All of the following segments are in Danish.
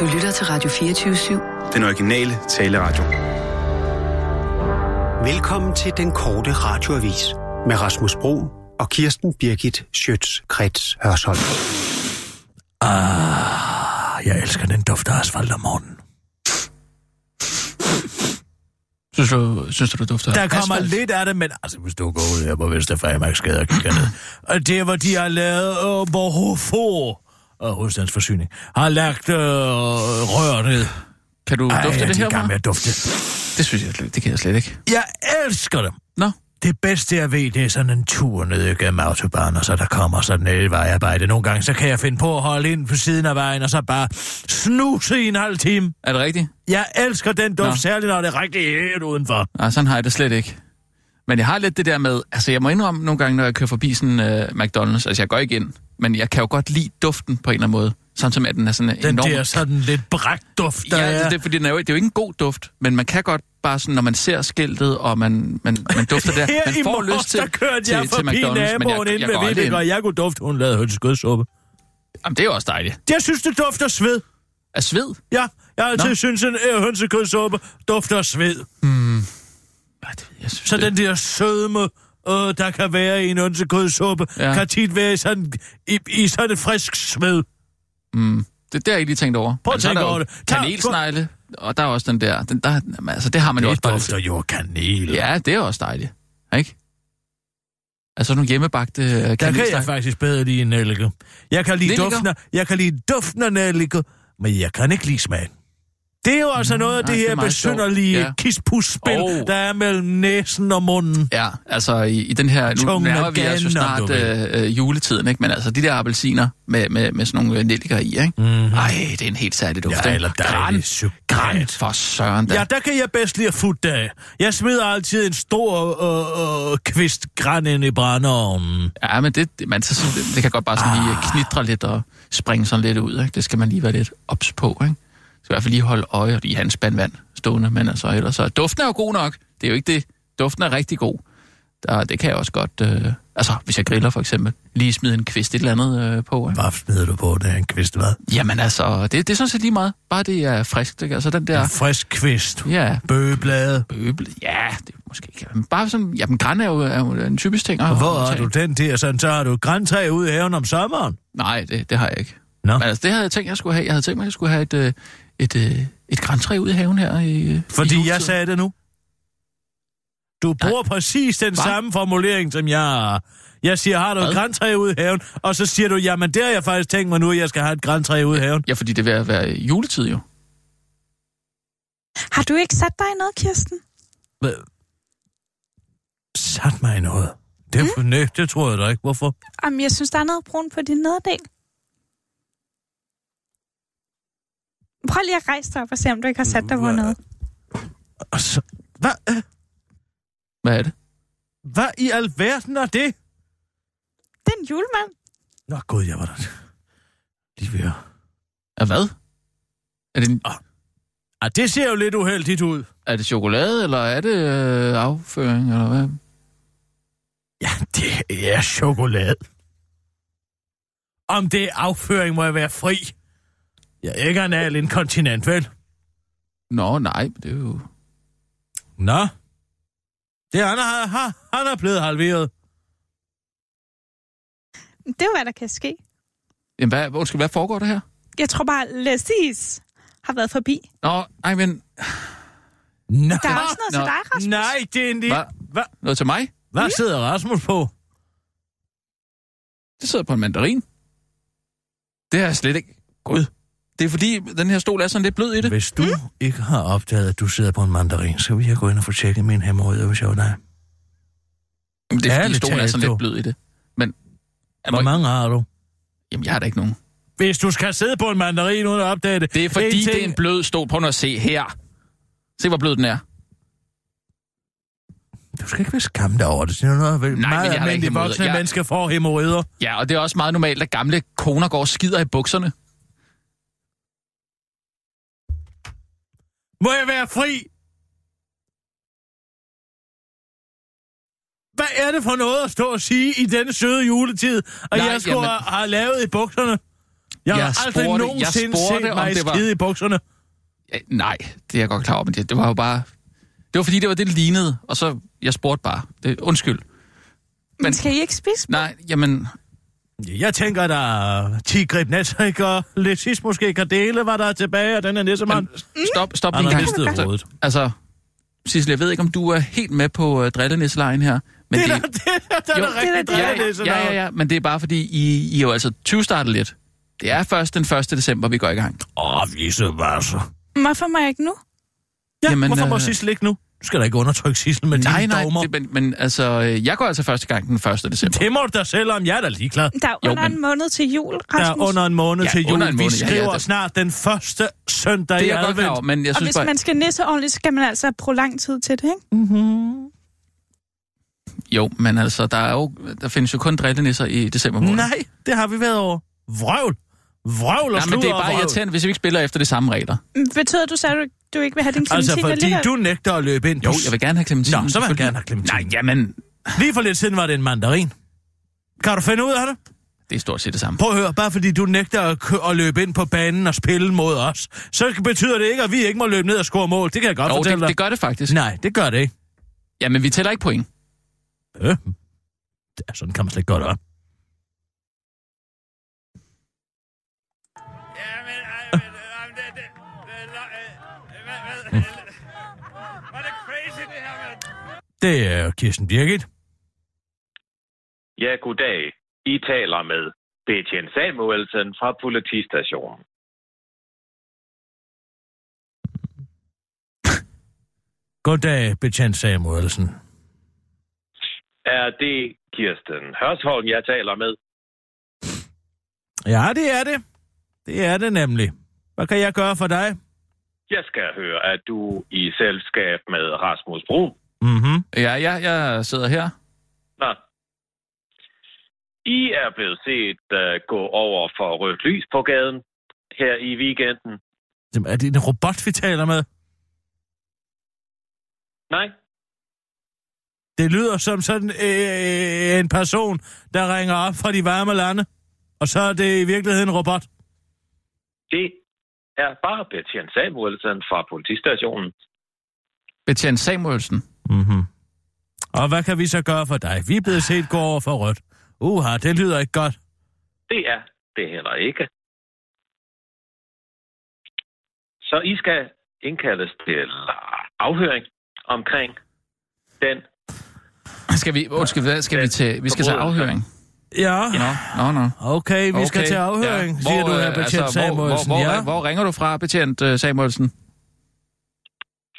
Du lytter til Radio 24-7. Den originale taleradio. Velkommen til den korte radioavis med Rasmus Bro og Kirsten Birgit Schøtz-Krets Hørsholm. Ah, jeg elsker den duft af asfalt om morgenen. Synes du, synes du, det dufter Der kommer asfalt? lidt af det, men altså, hvis du går ud her på Vesterfremarksgade og kigger ned. Og det, hvor de har lavet øh, hvor Hofo og hovedstadens forsyning, har lagt øh, rør ned. Kan du Ej, dufte det de her? Med? at dufte. Det synes jeg slet, det kan jeg slet ikke. Jeg elsker dem. Nå, Det bedste, jeg ved, det er sådan en tur ned gennem autobahn, og så der kommer sådan et vejarbejde. Nogle gange, så kan jeg finde på at holde ind på siden af vejen, og så bare snuse i en halv time. er det rigtigt? Jeg elsker den duft, Nå. særligt når det er rigtig helt udenfor. Nej, sådan har jeg det slet ikke. Men jeg har lidt det der med, altså jeg må indrømme nogle gange, når jeg kører forbi sådan uh, McDonald's, altså jeg går ikke ind, men jeg kan jo godt lide duften på en eller anden måde. Sådan som at den er sådan Den enorm. der sådan lidt brækt duft, der Ja, er. det, det, fordi den er jo, det er jo ikke en god duft, men man kan godt bare sådan, når man ser skiltet, og man, man, man dufter der, Her man får morges, lyst til, der kørte til, jeg til forbi McDonald's, men jeg, jeg, jeg går aldrig og jeg kunne dufte, hun lavede hønseskødsuppe. Jamen, det er jo også dejligt. Jeg synes, det dufter sved. Af sved? Ja, jeg har altid Nå. synes, en øh, hønsekødsuppe dufter sved. Det, jeg synes, Så det, den der sødme, øh, der kan være i en hønsekødsuppe, ja. Kan tit være i sådan, i, i sådan et frisk sved. Mm, det, det har jeg ikke lige tænkt over. Prøv at Men så er tænke over det. Kanelsnegle, og der er også den der, den der jamen, altså det har man jo også Det dufter jo kanel. Ja, det er også dejligt, ikke? Altså nogle hjemmebagte uh, Der kan jeg kanelsnegle. faktisk bedre lide en nellike. Jeg kan lide duften jeg kan lide duften af nellike, men jeg kan ikke lide smagen. Det er jo altså noget af det det er her sjovt. besynderlige Ja. kispusspil, Oh. der er mellem næsen og munden. Ja, altså i, i den her, nu Tungen nærmer vi os jo snart øh, øh, juletiden, ikke? Men altså de der appelsiner med, med, med sådan nogle nelliker i, ikke? Mm-hmm. Ej, det er en helt særlig duft, Ja, eller Gran, dejligt gran for søren da. Ja, der kan jeg bedst lide at futte af. Jeg smider altid en stor øh, øh, kvist græn ind i brændeovnen. Ja, men det, det, man, så, det, det kan godt bare sådan lige knitre lidt og springe sådan lidt ud. Ikke? Det skal man lige være lidt ops på. Ikke? I hvert fald lige holde øje i hans spand vand stående, men altså ellers så... Duften er jo god nok. Det er jo ikke det. Duften er rigtig god. Der, det kan jeg også godt... Øh, altså, hvis jeg griller for eksempel, lige smide en kvist et eller andet øh, på. Ikke? Hvad smider du på det, en kvist, hvad? Jamen altså, det, det er sådan set lige meget. Bare det er friskt. Ikke? Altså den der... En frisk kvist. Ja, Bøgeblade. bøble. Ja, det er måske ikke... Men bare sådan... Jamen, græn er jo, er jo en typisk ting. at- Hvor har du den der? Sådan, så har du et græntræ ude i haven om sommeren. Nej, det, det har jeg ikke. Nå. Men altså, det havde jeg tænkt, jeg skulle have. Jeg havde tænkt mig, at jeg skulle have et, øh, et, øh, et græntræ ude i haven her i øh, i Fordi jeg juletiden. sagde det nu. Du bruger præcis den Hvad? samme formulering, som jeg. Jeg siger, har du et Hvad? græntræ ude i haven? Og så siger du, jamen det har jeg faktisk tænkt mig nu, at jeg skal have et græntræ ude i haven. Ja, fordi det vil være juletid jo. Har du ikke sat dig i noget, Kirsten? Hvad? Sat mig i noget. Det, mm? nej, det tror jeg da ikke. Hvorfor? Jamen, jeg synes, der er noget brun på din nederdel. Prøv lige at rejse dig op og se, om du ikke har sat dig på noget. Og så, hvad, øh, Hvad er det? hvad i alverden er det? Det er en julemand. Nå gud, jeg var der lige ved at... Er hvad? Er det, Ah, det ser jo lidt uheldigt ud. er det chokolade, eller er det øh, afføring, eller hvad? Ja, det er chokolade. Om det er afføring, må jeg være fri. Jeg er ikke anal inkontinent, vel? Nå, nej, det er jo... Nå. Det er, han, er, han, han er blevet halveret. Det er jo, hvad der kan ske. Jamen, hvad, undskyld, hvad foregår der her? Jeg tror bare, Lesties har været forbi. Nå, ej, men... Nå. Der er også noget Nå. til dig, Rasmus. Nej, det er en. Hvad? Hvad, Noget til mig? hvad sidder Rasmus på? Det sidder på en mandarin. Det har jeg slet ikke... Gud. Det er fordi, den her stol er sådan lidt blød i det. Hvis du mm? ikke har opdaget, at du sidder på en mandarin, så vil jeg gå ind og få tjekket min hemorrhoider, hvis jeg var dig. Jamen, det er fordi, stolen er sådan lidt blød i det. Men... Hvor mange har du? Jamen, jeg har da ikke nogen. Hvis du skal sidde på en mandarin uden at opdage det... Det er fordi, en ting- det er en blød stol. Prøv nu at se her. Se, hvor blød den er. Du skal ikke være skamme dig over det. Det er noget vel Nej, men meget jeg har da ikke almindelige hemorrhoider. voksne Jeg- mennesker får hemorrider. Ja, og det er også meget normalt, at gamle koner går og skider i bukserne. Må jeg være fri? Hvad er det for noget at stå og sige i denne søde juletid, at Nej, jeg skulle jamen- have, have lavet i bukserne? Jeg, Jeg har aldrig spurgte- jeg nogensinde spurgte, set mig det var- skide i bukserne. Ja, nej, det er jeg godt klar over, men det, det var jo bare... Det var fordi, det var det, det lignede, og så... Jeg spurgte bare. Det, undskyld. Men skal I ikke spise? Nej, jamen... Jeg tænker, der er Tigrit Netrik og Letis måske Gardele, var der tilbage, og den er nissemand. Stop, stop Han lige har en gang. mistet hovedet. Altså, Sissel, jeg ved ikke, om du er helt med på uh, drillenisselejen her. Men Det er det er da, Jo, der rigtig det er ja, drillenisse, ja, ja, ja, men det er bare fordi, I, I er jo altså 20-startet lidt. Det er først den 1. december, vi går i gang. Åh, visevasser. Hvorfor må jeg ikke nu? Ja, Jamen, hvorfor må øh, Sissel ikke nu? Du skal da ikke undertrykke Sissel med nej, dine nej, dogmer. det, men, men altså, øh, jeg går altså første gang den 1. december. Det må du da selv om, jeg er da ligeglad. Der er Jo, under men- en måned til jul, Der Rasmus. er under en måned Ja, til jul. måned, Vi ja, skriver ja, det- snart den første søndag Det i er klar advent. over, men jeg Og synes hvis bare... man skal nisse ordentligt, så skal man altså bruge lang tid til det, ikke? Jo, men altså, der, er jo, der findes jo kun drillenisser i december måned. Nej, det har vi været over. Vrøvl. Vrøvl og Nej, men det er bare irriterende, hvis vi ikke spiller efter de samme regler. Betyder du så, at du, du ikke vil have din Altså, clementin fordi alligevel? du nægter at løbe ind. Jo, jeg vil gerne have clementin. Nå, så vil jeg gerne have clementin. Nej, jamen, Lige for lidt siden var det en mandarin. Kan du finde ud af det? det er stort set det samme. Prøv at høre, bare fordi du nægter at, at løbe ind på banen og spille mod os, så betyder det ikke, at vi ikke må løbe ned og score mål. Det kan jeg godt Jo, fortælle det, dig. det gør det faktisk. Nej, det gør det ikke. Jamen, vi tæller ikke point. Øh. Ja, sådan kan man slet ikke gøre det. Det er Kirsten Birgit. Ja, goddag. I taler med Betjen Samuelsen fra politistationen. Goddag, betjent Samuelsen. Er det Kirsten Hørsholm, jeg taler med? Ja, det er det. Det er det nemlig. Hvad kan jeg gøre for dig? Jeg skal høre, at du i selskab med Rasmus Bro. Mhm. Ja, ja, jeg sidder her. Nå. I er blevet set uh, gå over for rødt lys på gaden her i weekenden. Er det en robot, vi taler med? Nej, Det lyder som sådan øh, en person, der ringer op fra de varme lande. Og så er det i virkeligheden en robot. det er bare Betjen Samuelsen fra politistationen. Betjent Samuelsen. Mhm. Og hvad kan vi så gøre for dig? Vi er blevet set gå over for rødt. Uha, det lyder ikke godt. Det er det heller ikke. Så I skal indkaldes til afhøring omkring den. Skal vi, undskyld, hvad skal vi til? Vi skal til afhøring. Ja, Nå, nå, nå. okay, vi okay. skal Okay, til afhøring, ja. siger du Hvor, her, øh, betjent altså, hvor- Samuelsen. Hvor, hvor, ja. hvor ringer du fra, betjent øh, Samuelsen?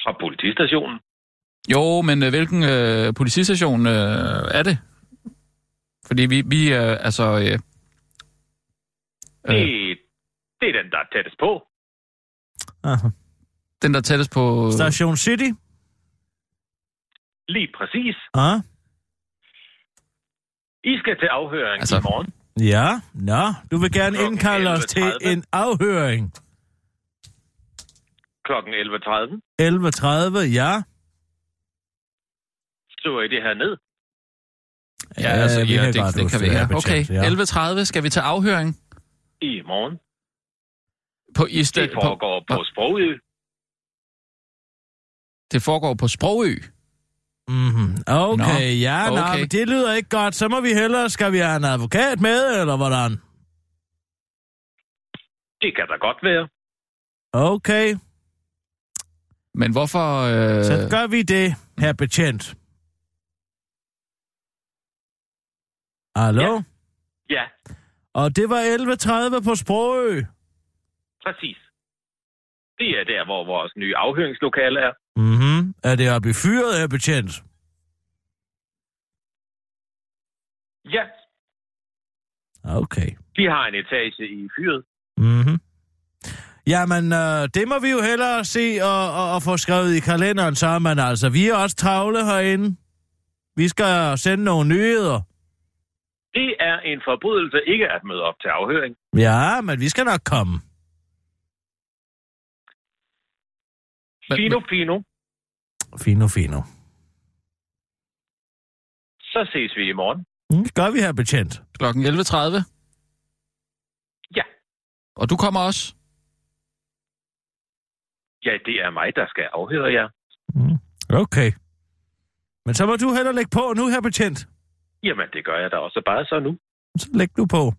fra politistationen. Jo, men øh, hvilken øh, politistation øh, er det? Fordi vi, vi øh, altså... Øh, Det, øh, det er den, der er tættest på. Aha. den, der tættest på... Station City? Lige præcis. Ah. I skal til afhøring Altså- i morgen. Ja, nå, du vil gerne Klokken indkalde os til 11.30. en afhøring. Klokken 11.30. 11.30, ja. Skriver I det her ned? Ja, altså, vi ja, det, godt det huske kan vi. her, Ja. Okay, betjent, 11.30 skal vi til afhøring I morgen. på, i sted, Det foregår på, på Sprogø. det foregår på Sprogø. Mm-hmm. Okay, Nå, ja, okay. Nå, okay. men det lyder ikke godt. Så må vi hellere, skal vi have en advokat med, eller hvordan? Det kan da godt være. Okay, Men hvorfor... Øh, så gør vi det, her betjent. Hallo? Ja. Ja, Og det var 11.30 på Sprogø. præcis. Det er der, hvor vores nye afhøringslokale er. Mhm. Er det oppe i fyret, her betjent? Ja, Okay. vi har en etage i fyret. Mhm. Jamen, øh, det må vi jo hellere se og, og, og få skrevet i kalenderen så, men altså, vi er også travle herinde. Vi skal sende nogle nyheder. Det er en forbrydelse ikke at møde op til afhøring. Ja, men vi skal nok komme. Fino, fino. Fino, fino. Så ses vi i morgen. Mm, gør vi her, betjent. Klokken 11.30? Ja. Og du kommer også? Ja, det er mig, der skal afhøre jer. Mm. Okay. Men så må du heller lægge på nu, her betjent. Jamen, det gør jeg da også bare så nu. Så læg du på.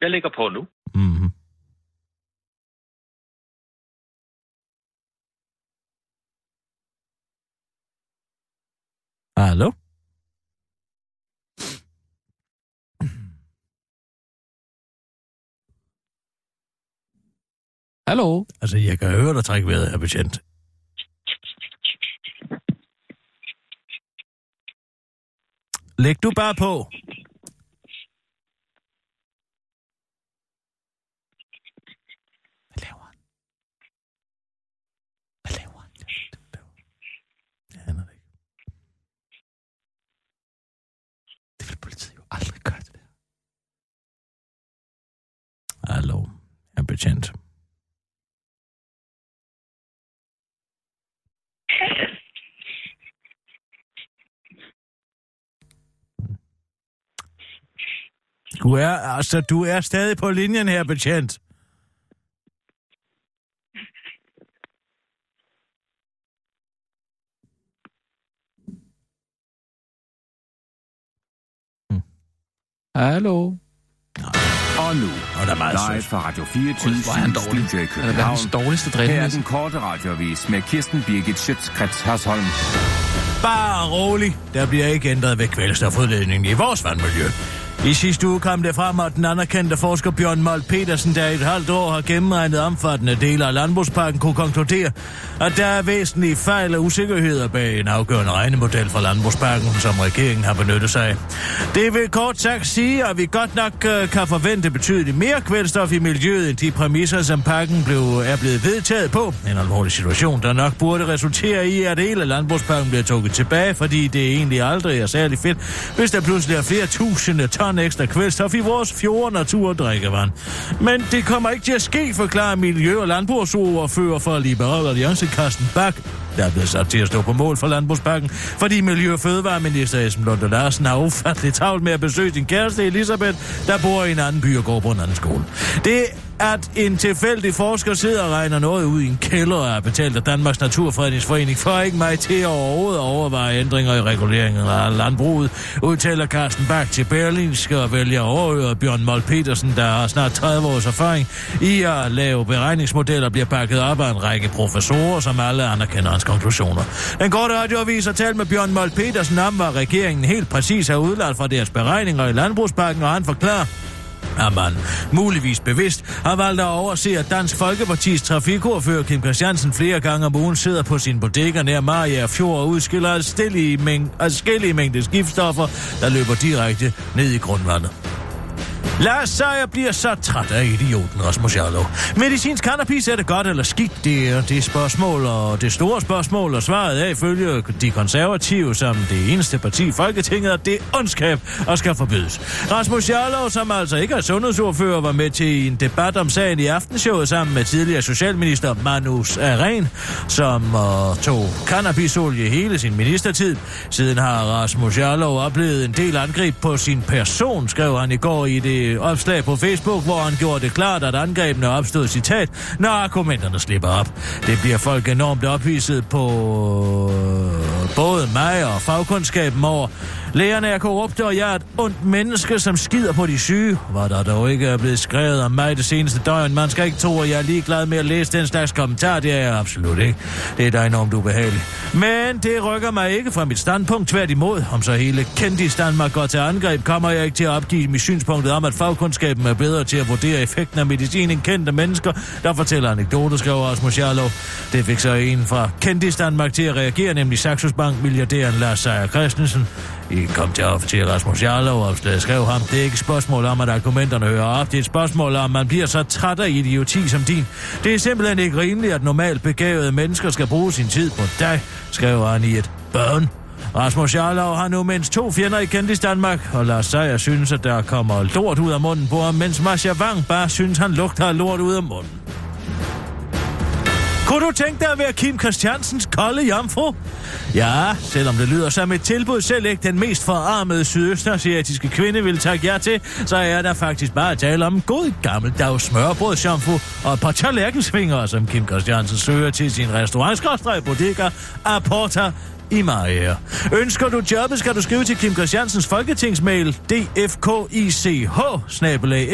Jeg lægger på nu. Mm. Hallo? Hallo? Altså, jeg kan høre dig trække vejret, her betjent. Læg du bare på. Hvad laver han? Hvad laver han? Jeg aner det ikke. Det vil politiet jo aldrig gøre det der. Hallo, her betjent. Du er, altså, du er stadig på linjen her, betjent. Hallo? Og nu, Og der er meget live fra Radio 24 Hvor er han dårlig? Studio i Er det verdens København. dårligste Her er den korte radiovis med Kirsten Birgit Schøtzgrads Hasholm. Bare rolig. Der bliver ikke ændret ved kvælstofudledningen i vores vandmiljø. I sidste uge kom det frem, at den anerkendte forsker Bjørn Mold Petersen, der i et halvt år har gennemregnet omfattende dele af landbrugsparken, kunne konkludere, at der er væsentlige fejl og usikkerheder bag en afgørende regnemodel for landbrugsparken, som regeringen har benyttet sig af. Det vil kort sagt sige, at vi godt nok øh, kan forvente betydeligt mere kvælstof i miljøet, end de præmisser, som parken blev, er blevet vedtaget på. En alvorlig situation, der nok burde resultere i, at hele landbrugsparken bliver trukket tilbage, fordi det egentlig aldrig er særlig fedt, hvis der pludselig er flere tusinde ton ekstra kvælstof i vores fjorde, natur og drikkevand. Men det kommer ikke til at ske, forklarer Miljø- og Landbrugsordfører for Liberal Alliance Carsten Bak, der er blevet sat til at stå på mål for landbrugspakken, fordi Miljø- og Fødevareminister Esben Lunde Larsen har ufatteligt travlt med at besøge sin kæreste Elisabeth, der bor i en anden by og går på en anden skole. Det at en tilfældig forsker sidder og regner noget ud i en kælder og er betalt af Danmarks Naturfredningsforening for ikke mig til at overhovedet overveje ændringer i reguleringen af landbruget, udtaler Carsten Bak til Berlinske og vælger overhøret Bjørn Mold Petersen, der har snart 30 års erfaring i at lave beregningsmodeller, bliver bakket op af en række professorer, som alle anerkender hans konklusioner. Den korte radioavis har talt med Bjørn Mold Petersen om, hvad regeringen helt præcis har udlagt fra deres beregninger i landbrugspakken, og han forklarer, at man muligvis bevidst har valgt at overse, at Dansk Folkepartis trafikordfører Kim Christiansen flere gange om ugen sidder på sin bodega nær Maria Fjord og udskiller adskillige mæng- mængde skiftstoffer, der løber direkte ned i grundvandet. Lars Seier bliver så træt af idioten Rasmus Jarlov. Medicinsk cannabis er det godt eller skidt? Det er det spørgsmål, og det store spørgsmål, og svaret er ifølge de konservative som det eneste parti i Folketinget, at det er ondskab og skal forbydes. Rasmus Jarlov, som altså ikke er sundhedsordfører, var med til en debat om sagen i aftenshowet sammen med tidligere socialminister Manus Aren, som uh, tog cannabisolie hele sin ministertid. Siden har Rasmus Jarlov oplevet en del angreb på sin person, skrev han i går i det opslag på Facebook, hvor han gjorde det klart, at angrebene opstod citat, når argumenterne slipper op. Det bliver folk enormt ophidset på øh, både mig og fagkundskaben over. Lægerne er korrupte, og jeg er et ondt menneske, som skider på de syge. Var der dog ikke er blevet skrevet om mig det seneste døgn. Man skal ikke tro, at jeg er ligeglad med at læse den slags kommentar. Det er jeg absolut ikke. Det er da enormt ubehageligt. Men det rykker mig ikke fra mit standpunkt tværtimod. Om så hele kendis Danmark går til angreb, kommer jeg ikke til at opgive mit synspunktet om, at fagkundskaben er bedre til at vurdere effekten af medicin end kendte mennesker, der fortæller anekdoter, skriver Rasmus Jarlov. Det fik så en fra kendis Danmark til at reagere, nemlig Saxos Bank milliardæren Lars Seier Christensen. I kom til officer Rasmus Jarlov og skrev ham, det er ikke et spørgsmål om, at argumenterne hører op. Det er et spørgsmål om, at man bliver så træt af idioti som din. Det er simpelthen ikke rimeligt, at normalt begavede mennesker skal bruge sin tid på dig, skrev han i et børn. Rasmus Jarlov har nu mindst to fjender i kendis Danmark, og Lars Seier synes, at der kommer lort ud af munden på ham, mens Masha Wang bare synes, han lugter lort ud af munden. Kunne du tænke dig at være Kim Christiansens kolde jomfru? Ja, selvom det lyder som et tilbud, selv ikke den mest forarmede sydøstasiatiske kvinde vil takke jer til, så er der faktisk bare at tale om en god gammeldags smørbrødsjomfru og et par tallerkensfingre, som Kim Christiansen søger til sin restaurantskostrej bodega Aporta i Marier. Ønsker du jobbet, skal du skrive til Kim Christiansens folketingsmail dfkich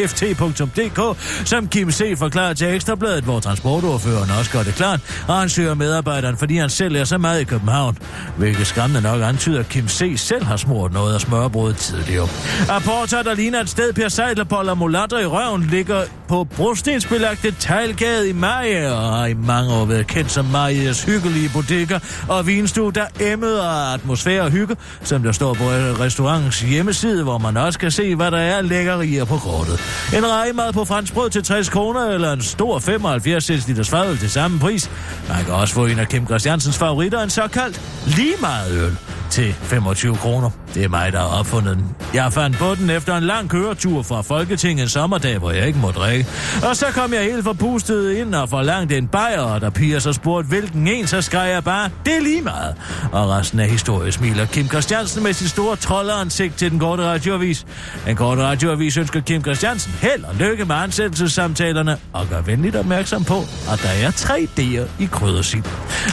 ft.dk som Kim C. forklarer til Ekstrabladet, hvor transportordføreren også gør det klart, og han søger medarbejderen, fordi han selv er så meget i København, hvilket skræmmende nok antyder, at Kim C. selv har smurt noget af smørbrødet tidligere. Apporter, der ligner et sted, Per Seidler og mulatter i røven, ligger på brostensbelagte teglgade i Marier, og har i mange år været kendt som Mariers hyggelige butikker og vinstue, der emmet og atmosfære og hygge, som der står på restaurants hjemmeside, hvor man også kan se, hvad der er lækkerier på kortet. En rejemad på fransk brød til 60 kroner, eller en stor 75 liters fadøl til samme pris. Man kan også få en af Kim Christiansens favoritter, en såkaldt lige meget øl til 25 kroner. Det er mig, der har opfundet den. Jeg fandt på den efter en lang køretur fra Folketinget en sommerdag, hvor jeg ikke må drikke. Og så kom jeg helt forpustet ind og forlangte en bajer, og der piger så spurgte, hvilken en, så skrev jeg bare, det er lige meget. Og resten af historien smiler Kim Christiansen med sit store trolderansigt til den korte radioavis. Den korte radioavis ønsker Kim Christiansen held og lykke med ansættelsessamtalerne, og gør venligt opmærksom på, at der er tre D'er i kryddersild.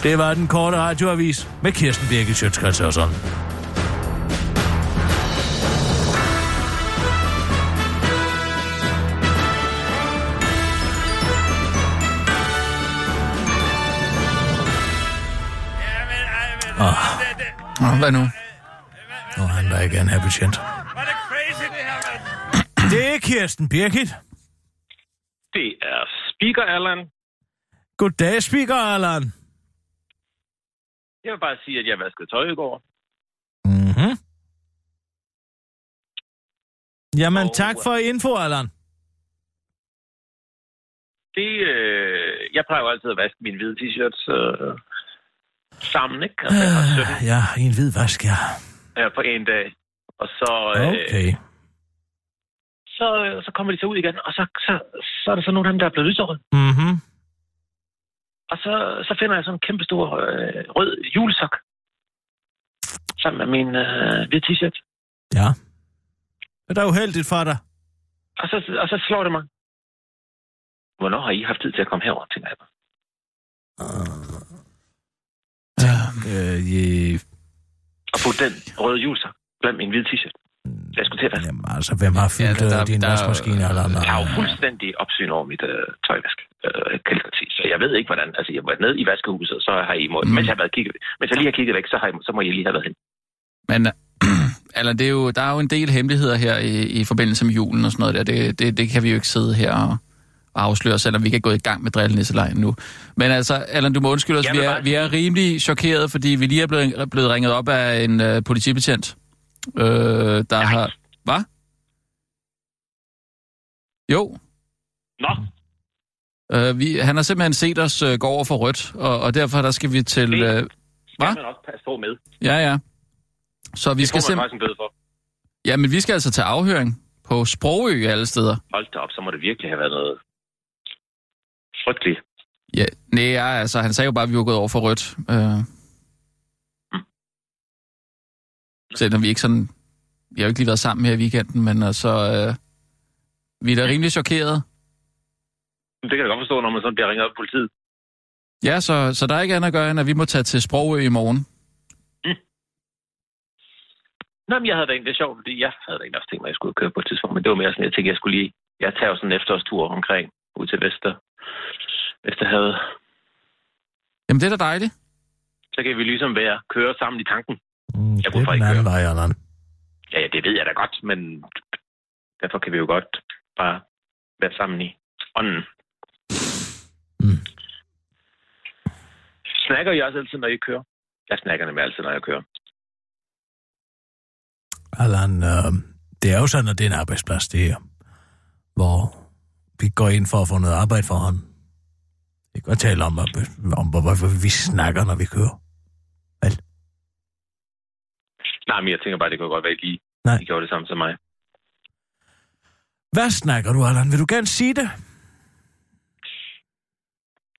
Det var den korte radioavis med Kirsten Birgit Sjøtskrets Nå, hvad nu? Nu handler jeg igen her, betjent. Det er Kirsten Birgit. Det er Speaker Allan. Goddag, Speaker Allan. Jeg vil bare sige, at jeg vaskede tøj i går. Mhm. Jamen, Og- tak for info, Allan. Det, øh, jeg plejer jo altid at vaske mine hvide t-shirts øh, sammen, ikke? Altså, 17 Ja, i en hvid vask, ja. her på en dag. Og så, øh, Okay. så, øh, så kommer de så ud igen, og så, så, så er der så nogle af dem, der er blevet lyserød. Mhm. Og så, så finder jeg sådan en kæmpe stor øh, rød julesok. Sammen med min øh, hvide t-shirt. Ja. Det er da uheldigt for dig. Og så, og så slår det mig. Hvornår har I haft tid til at komme herover, tænker jeg. Ja. Øh, je... Og få den røde julesok blandt min hvide t-shirt. Jeg skulle til at vaske. Jamen, altså, hvem har fyldt Ja, der- ja, din der- vaskemaskine, Allan? Jeg har jo fuldstændig opsyn over mit øh, tøjvask, øh, kælderti, så jeg ved ikke, hvordan... Altså, jeg var nede i vaskehuset, så har I... Må, Mm. mens, jeg har været kigget, mens jeg lige har kigget væk, så, har I, så må I lige have været hen. Men eller det er jo, der er jo en del hemmeligheder her i, i forbindelse med julen og sådan noget der. Det, det, det kan vi jo ikke sidde her og, og afsløre, selvom vi ikke er gået i gang med drillnisselejen nu. Men altså, Allan, du må undskylde os, vi er, vi er rimelig chokeret, fordi vi lige er blevet, blevet ringet op af en uh, politibetjent, øh, der har... Hvad? Jo, Nå, øh, vi, han har simpelthen set os uh, gå over for rødt, og, og derfor der skal vi til... Øh, skal Hva? man også passe på med. ja, ja. Så vi Det skal simpelthen... faktisk en bøde for. Ja, men vi skal altså til afhøring på Sprogø alle steder. Hold da op, så må det virkelig have været noget frygteligt. Ja, nej, ja, altså, han sagde jo bare, at vi var gået over for rødt. Øh. Selvom vi ikke sådan... Vi har jo ikke lige været sammen her i weekenden, men altså... Øh, vi er da rimelig chokeret. Det kan jeg godt forstå, når man sådan bliver ringet op af politiet. Ja, så, så der er ikke andet at gøre, end at vi må tage til Sprogø i morgen. Nå, men jeg havde da egentlig det er sjovt, fordi jeg havde da egentlig også tænkt mig, at jeg skulle køre på et tidspunkt, men det var mere sådan, jeg tænkte, jeg skulle lige... Jeg tager sådan en efterårstur omkring ud til Vester, Vesterhavet. Jamen, det er da dejligt. Så kan vi ligesom være køre sammen i tanken. Mm, Jeg det kunne er faktisk den anden vej, Allan. Ja, ja, det ved jeg da godt, men derfor kan vi jo godt bare være sammen i ånden. Mm. Snakker I også altid, når I kører? Jeg snakker nemlig altid, når jeg kører. Allan, øh, det er jo sådan, at det er en arbejdsplads, det her. Hvor vi går ind for at få noget arbejde for hånden. Vi kan godt tale om, at, om hvorfor vi snakker, når vi kører. Vel? Nej, men jeg tænker bare, det kunne godt være, at I lige Nej. I gjorde det samme som mig. Hvad snakker du, Allan? Vil du gerne sige det?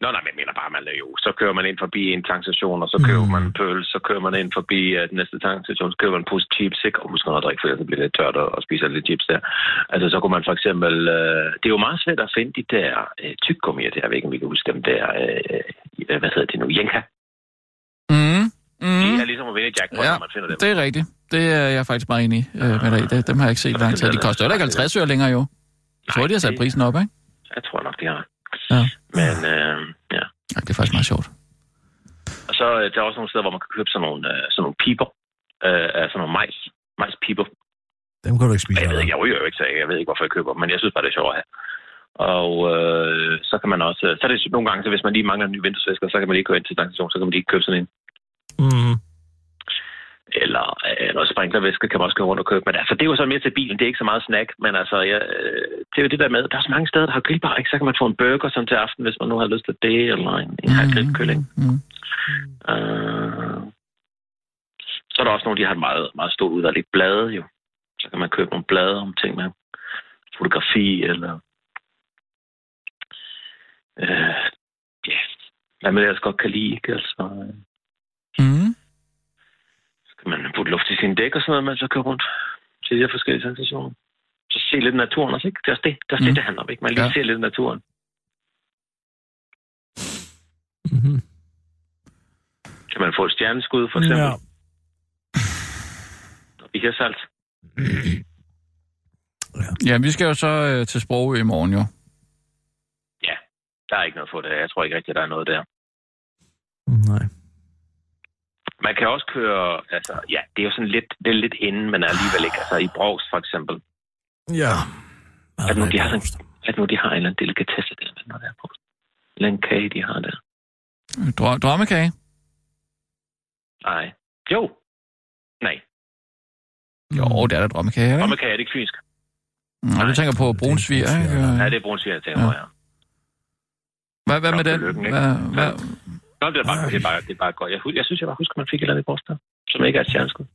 Nå, nej, men jeg mener bare, man er jo, så kører man ind forbi en tankstation, og så køber Mm. man en pøl, så kører man ind forbi uh, den næste tankstation, så køber man en pose chips, ikke? Og husk at drikke, for ellers bliver lidt tørt og, og spiser lidt chips der. Altså, så kunne man for eksempel, uh, det er jo meget svært at finde de der uh, tyggegummier der, jeg ved ikke, om vi kan huske dem der, uh, hvad hedder det nu, Jenka. Mm. Mm. Mm. er ligesom at vinde jackpot, Ja, når man finder dem. det er rigtigt. Det er jeg faktisk meget enig øh, med dig. i. Det- Dem har jeg ikke set i lang tid. De koster heller ikke 50 øre længere, jo. Jeg tror, de har sat prisen op, ikke? Jeg tror nok, de har. Ja. Men, uh, ja. ja det er faktisk meget sjovt. Og så øh, der er også nogle steder, hvor man kan købe sådan nogle, øh, sådan nogle piber. Øh, af sådan nogle majs. Majspiber. Dem kan du ikke spise Jeg ved ikke, jeg ryger jo ikke, så jeg ved ikke, hvorfor jeg køber dem, men jeg synes bare, det er sjovt at have. Og øh, så kan man også, så er det nogle gange, så hvis man lige mangler en ny vinduesvisker, så kan man lige gå ind til tankstation, så kan man lige købe sådan en. Mm. Eller øh, noget sprinklervæske kan man også gå rundt og købe. Men altså, det er jo så mere til bilen, det er ikke så meget snack, men altså, jeg, øh, det er jo det der med, der er så mange steder, der har grillbar, ikke? Så kan man få en burger som til aften, hvis man nu har lyst til det, eller en, en halv grillkylling. Mm. Øh, så er der også nogle, de har et meget, meget stort udvalg i blade, jo. Så kan man købe nogle blade om ting med fotografi, eller... Øh, ja, hvad man ellers godt kan lide, ikke? Altså, øh, Mm. så kan man putte luft i sine dæk og sådan noget, mens man kører rundt til de her forskellige sensationer. Så se lidt naturen også, ikke? Det er også det, det, er også Mm. det, det handler om, ikke? Man lige Ja. ja. ser lidt naturen. Mm-hmm. Kan man få et stjerneskud, for eksempel? Ja. Ja. I Hirsalt. Ja, vi skal jo så øh, til Sprogø i morgen, jo. Ja, der er ikke noget for det. Jeg tror ikke rigtigt, der er noget der. Nej. Man kan også køre, altså, ja, det er jo sådan lidt, det er lidt inden, men alligevel ikke. Altså, i Brogs for eksempel. Ja. At nu, de har, sådan, at nu de har en eller anden delikatesse der, noget der er på. En eller anden kage, de har der. Drø- drømmekage? Nej. Jo. Nej. Jo, det er da drømmekage, er det ikke? Drømmekage er det ikke fynsk. Nå, du tænker på brunsviger, Det er ikke? Ja, det er brunsviger, jeg tænker Ja. på, ja. Hvad, hvad med den? Hvad, hvad, Nå, det er bare, det er bare, det er bare godt. Jeg, jeg synes, jeg bare husker, at man fik et eller andet der, som ikke er et stjerneskud.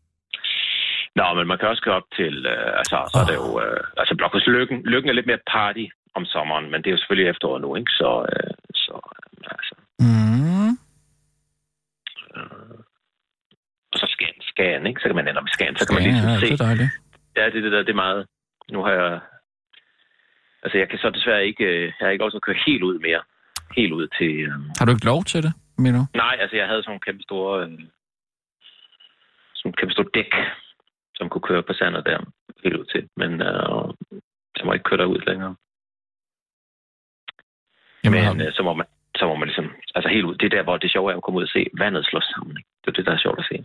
Nå, men man kan også køre op til, øh, altså, så er det jo, øh, altså Blokhus Lykken. Lykken er lidt mere party om sommeren, men det er jo selvfølgelig efteråret nu, ikke? Så, øh, så øh, altså, mm. øh, og så Skagen, Skagen, ikke? Så kan man ende i Skagen, så kan man Ja, lige ja, se. det er dejligt. Ja, det, er det der, det er meget. Nu har jeg... Altså, jeg kan så desværre ikke... øh, Jeg har ikke at køre helt ud mere. Helt ud til... Øh... Har du ikke lov til det, mener du? Nej, altså, jeg havde sådan nogle kæmpe store... Øh... Sådan kæmpe store dæk, som kunne køre på sandet der helt ud til. Men øh... jeg må ikke køre derud længere. Jamen, Men har, øh, så må man så må man ligesom, altså helt ud, det er der, hvor det sjove er at komme ud og se vandet slå sammen. Ikke? Det er det, der er sjovt at se.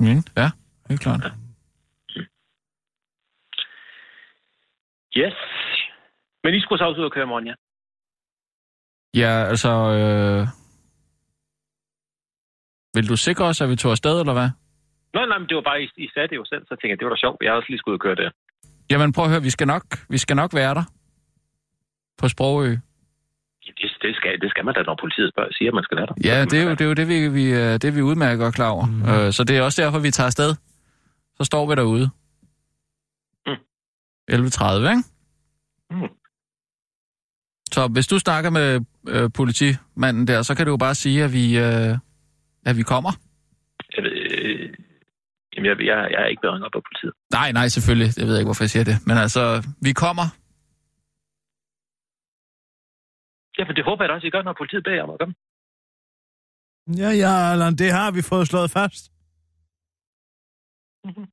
mm, ja, helt klart. Yes. Men I skulle så også ud og køre i morgen, ja? Ja, altså... Øh... Vil du sikre os, at vi tog afsted, eller hvad? Nå, nej, men det var bare, I, I sagde det jo selv, så tænkte jeg, det var da sjovt. Jeg har også lige skulle ud og køre der. Jamen prøv at høre, vi skal nok, vi skal nok være der. På Sprogø. Ja, det, det, skal, det skal man da, når politiet spørger, siger, at man skal være der. Ja, det er jo det, er jo det vi, vi, øh, det, vi udmærker godt klar over. Mm. Øh, så det er også derfor, vi tager afsted. Så står vi derude. Mm. 11.30, ikke? Mm. Så hvis du snakker med øh, politimanden der, så kan du jo bare sige, at vi, øh, at vi kommer. Jeg, ved, øh, jamen, jeg, jeg, jeg er ikke blevet ringet op af politiet. Nej, nej, selvfølgelig. Jeg ved ikke, hvorfor jeg siger det. Men altså, vi kommer. Ja, men det håber jeg da også, I gør, når politiet beder om at komme. Ja, ja, Allan, det har vi fået slået fast. Okay.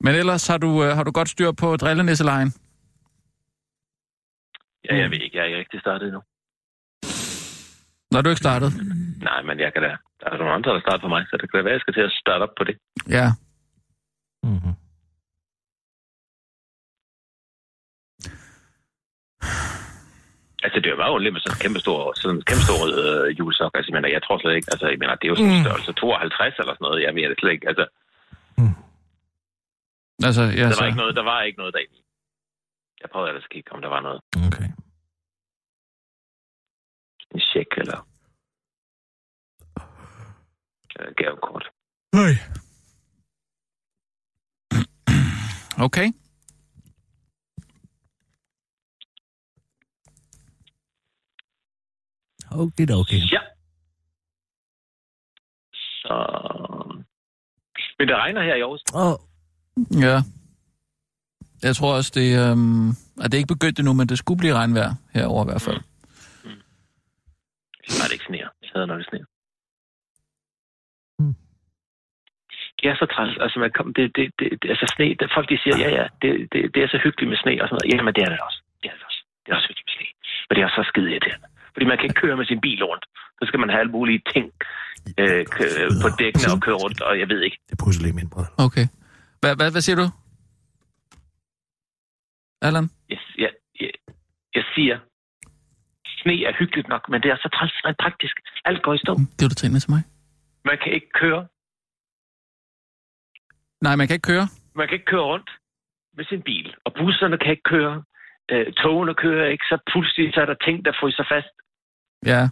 Men ellers har du, øh, har du godt styr på drillenisselejen. Ja, jeg ved ikke, jeg er ikke rigtig startet endnu. Når du ikke startet. Nej, men jeg kan da... Der er nogle andre, der starter på mig, så det kan da være, at jeg skal til at starte op på det. Ja. Mm-hmm. Altså, det er jo meget underligt med sådan en kæmpe stor, sådan en kæmpe stor øh, julesok. Altså, jeg, mener, jeg tror slet ikke... Altså, jeg mener, det er jo sådan en Mm. størrelse 52 eller sådan noget. Jeg mener det slet ikke. Altså, Altså, ja, der så. var ikke noget, der var ikke noget derinde. Jeg prøvede ellers at kigge, om der var noget. Okay. En check eller... Øh, gavekort. Øj. Okay. Okay, okay. Ja. Så... Men det regner her i Aarhus. Åh, Ja. Jeg tror også, det, øhm, at det er ikke begyndt endnu, men det skulle blive regnvejr herover i hvert fald. Nej, det ikke sneer. Jeg hader, når det sneer. Mm. Er så træls. Altså, man kom, det, det, det, altså sne, det, folk de siger, ja, ja, det, det, det er så hyggeligt med sne og sådan noget. Jamen, det er det også. Det er det også. Det er også hyggeligt med sne. Men det er så skide irriterende. Fordi man kan ikke køre med sin bil rundt. Så skal man have alle mulige ting øh, kø- på dækkene og køre rundt, og jeg ved ikke. det pusser lige min brød. Okay. Hvad, hvad, hvad siger du? Allan? Jeg, jeg, jeg, jeg siger, sne er hyggeligt nok, men det er så træls rent praktisk. Alt går i stå. Det er du tænkt til mig. Man kan ikke køre. Nej, man kan ikke køre. Man kan ikke køre rundt med sin bil, og busserne kan ikke køre. Øh, togene kører ikke, så pludselig så er der ting, der fryser fast. Ja.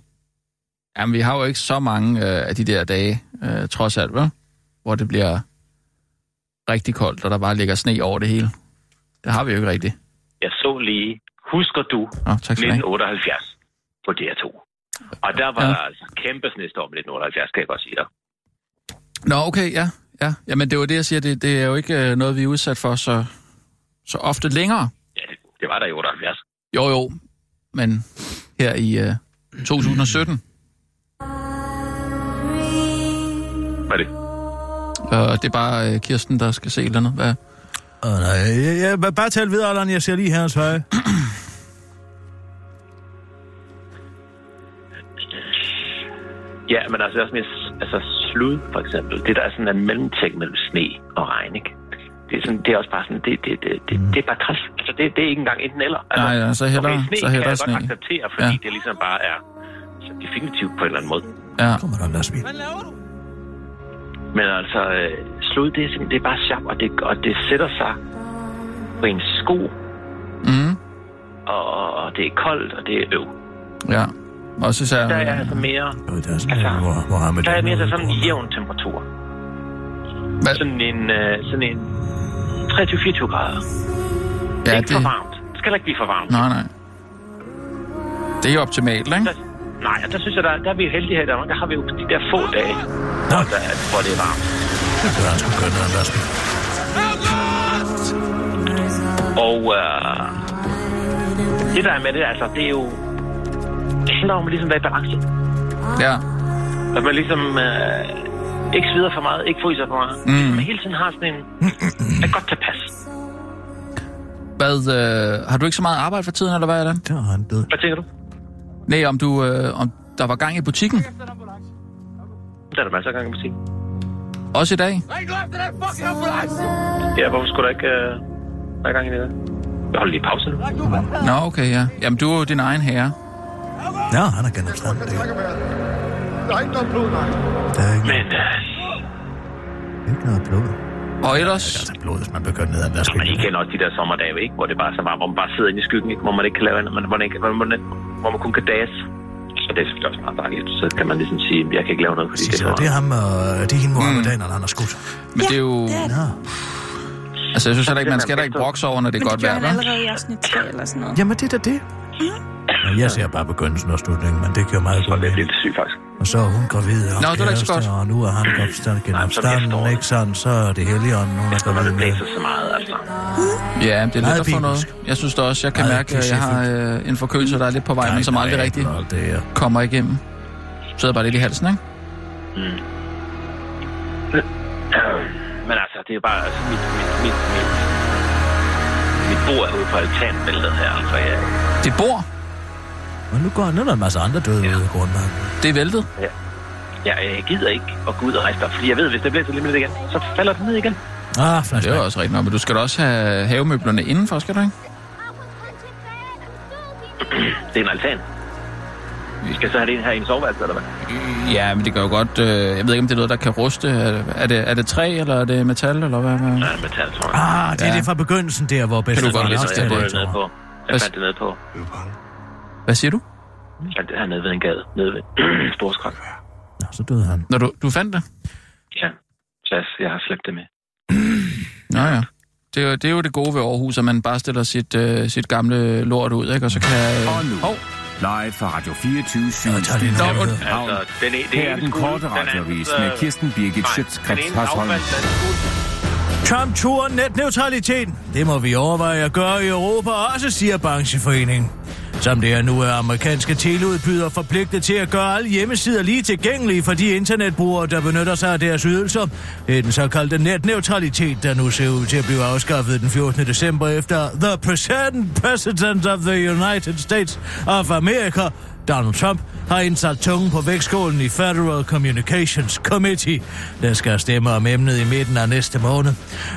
Jamen, vi har jo ikke så mange øh, af de der dage, øh, trods alt, vel? Hvor det bliver rigtig koldt, og der bare ligger sne over det hele. Det har vi jo ikke rigtigt. Jeg så lige, husker du, Nå, tak skal du have. 1978 på DR2. Og der var ja. der altså kæmpe snestorm i 1978, kan jeg godt sige dig. Nå, okay, ja. ja. Jamen, det var det, jeg siger. Det, det er jo ikke øh, noget, vi er udsat for så, så ofte længere. Ja, det, det var der i 78. Jo, jo. Men her i øh, 2017, Hvad er det? Og det er bare øh, Kirsten, der skal se et eller andet. Hvad? Åh, nej, jeg, jeg, jeg, bare tal videre, Allan. Jeg ser lige herrens høje. Ja, men altså, også mere, altså slud, for eksempel. Det der er sådan en mellemting mellem sne og regn, ikke? Det er, sådan, det er også bare sådan, det, det, det, det, det er bare træls. Altså, det, det er ikke engang enten eller. Altså, Nej, ja, så hellere- okay, sne så hellere kan jeg sne. godt acceptere, fordi Ja. det ligesom bare er så definitivt på en eller anden måde. Ja. Kommer der en lastbil? Men altså, øh, slud, det er det er bare sjov, og det, og det sætter sig på en sko, Mm, og, og det er koldt, og det er øv. ja. Og så sagde Der er jeg... altså mere, Jo, det er sådan, Altså, hvor, hvor har man der er mere noget sådan en jævn temperatur. Hvad? Sådan en, øh, sådan en 23-24 grader. Det er Ja, ikke det... for varmt. Det skal ikke blive for varmt. Nej, nej. Det er jo optimalt, ikke? Der, nej, og der synes jeg, der, der er vi jo heldige her i Danmark. Der har vi jo de der få dage, hvor, der, hvor det er varmt. Det er han ned ad en lastbil. Og øh, det der er med det, altså, det er jo... Det handler om at ligesom være i balance. Ja. At man ligesom øh, ikke svider for meget, ikke fryser for meget. Mm. Man hele tiden har sådan en... Er godt tilpas. Hvad, øh, har du ikke så meget arbejde for tiden, eller hvad er det? Der er han død. Hvad tænker du? Nej, om du, øh, om der var gang i butikken. Der er der masser af gang i musik. Også i dag. Ja, hvorfor skulle der ikke øh, være gang i det der? Jeg holder lige pause nu. Nå, okay, ja. Jamen, du er jo din egen herre. Ja, han er genopstået. Det Der er ikke noget blod, nej. der er ikke, Men øh, ikke noget blod. Og ellers... Altså blod, hvis man begynder ned ad en lastbil. man I kender også de der sommerdage, ikke? hvor det bare er så varmt, hvor man bare sidder inde i skyggen, ikke? hvor man ikke kan lave andet, men hvor man, ikke, hvor man, hvor man kun kan dase. Så det er selvfølgelig også meget dejligt. Så kan man ligesom sige, at jeg kan ikke lave noget, fordi det er Så for det er ham, og det er hende muhammedanerne, han har skudt. Men det er jo... det er det. Ja. Altså, jeg synes heller ikke, man skal da ikke brokse over, når det er Men godt det gjorde vejr, han hva'? allerede i afsnit 3 eller sådan noget. Jamen, det er da det. Ja, jeg ser bare begyndelsen og slutningen, men det giver meget Så godt det er mening. lidt sygt, faktisk. Og så er hun gravid og Nå, det er så kæreste, godt. og nu er han opstand, genopstanden, ikke sådan, så er det helligånden, hun er gravid det med. blæser så meget, altså. Ja, det er Meget lidt at få noget. Jeg synes da også, jeg kan Meget mærke, at jeg har øh, en forkølelse, der er lidt på vej, men som aldrig rigtig Og det er. kommer igennem. Sidder bare lidt i halsen, ikke? Mm. Men altså, det er bare altså, mit, mit, mit, mit, mit bord er ude på altanbæltet her. Altså, jeg, Dit bord, Men nu går nu er der en masse andre døde Ja. ude i grundmarken. det er væltet. jeg, jeg gider ikke at gå ud og rejse op, fordi jeg ved, hvis det bliver så lige med det igen, så falder det ned igen. Ah, Det er flashback. jo også rigtigt nok, men du skal da også have havemøblerne indenfor, skal du ikke? Det er en altan. Vi skal så have det ind her i en soveværelse, eller hvad? Ja, men det gør jo godt... Øh, jeg ved ikke, om det er noget, der kan ruste. Er, er, det, er det træ, eller er det metal, eller hvad? hvad? Ja, metal, tror jeg. Ah, det er Ja. det fra begyndelsen der, hvor bedste Kan du godt Det læse er det, jeg det, det, det nede på. Jeg Hvad- fandt det nede på. Hvad siger du? Ja, det er nede ved en gade. Nede ved Storskrak. Nå, så døde han. Når du, du fandt det? Ja. Så jeg, har slæbt det med. Nå ja. det, er, jo- det er jo det gode ved Aarhus, at man bare stiller sit, øh, sit gamle lort ud, ikke? Og så kan... Og nu, Hov, live fra Radio 24 7 Jeg tager lige en Studio ned. i København. Altså, den, e- Her er den korte den radioavis med Kirsten Birgit Schøtzgrads den Hasholm. Trump turer netneutraliteten. Det må vi overveje at gøre i Europa også, siger brancheforeningen. Som det er nu er amerikanske teleudbydere forpligtet til at gøre alle hjemmesider lige tilgængelige for de internetbrugere, der benytter sig af deres ydelser. Det er den såkaldte netneutralitet, der nu ser ud til at blive afskaffet den 14. december efter The President, President of the United States of America, Donald Trump har indsat tungen på vægtskålen i Federal Communications Committee, der skal stemme om emnet i midten af næste måned.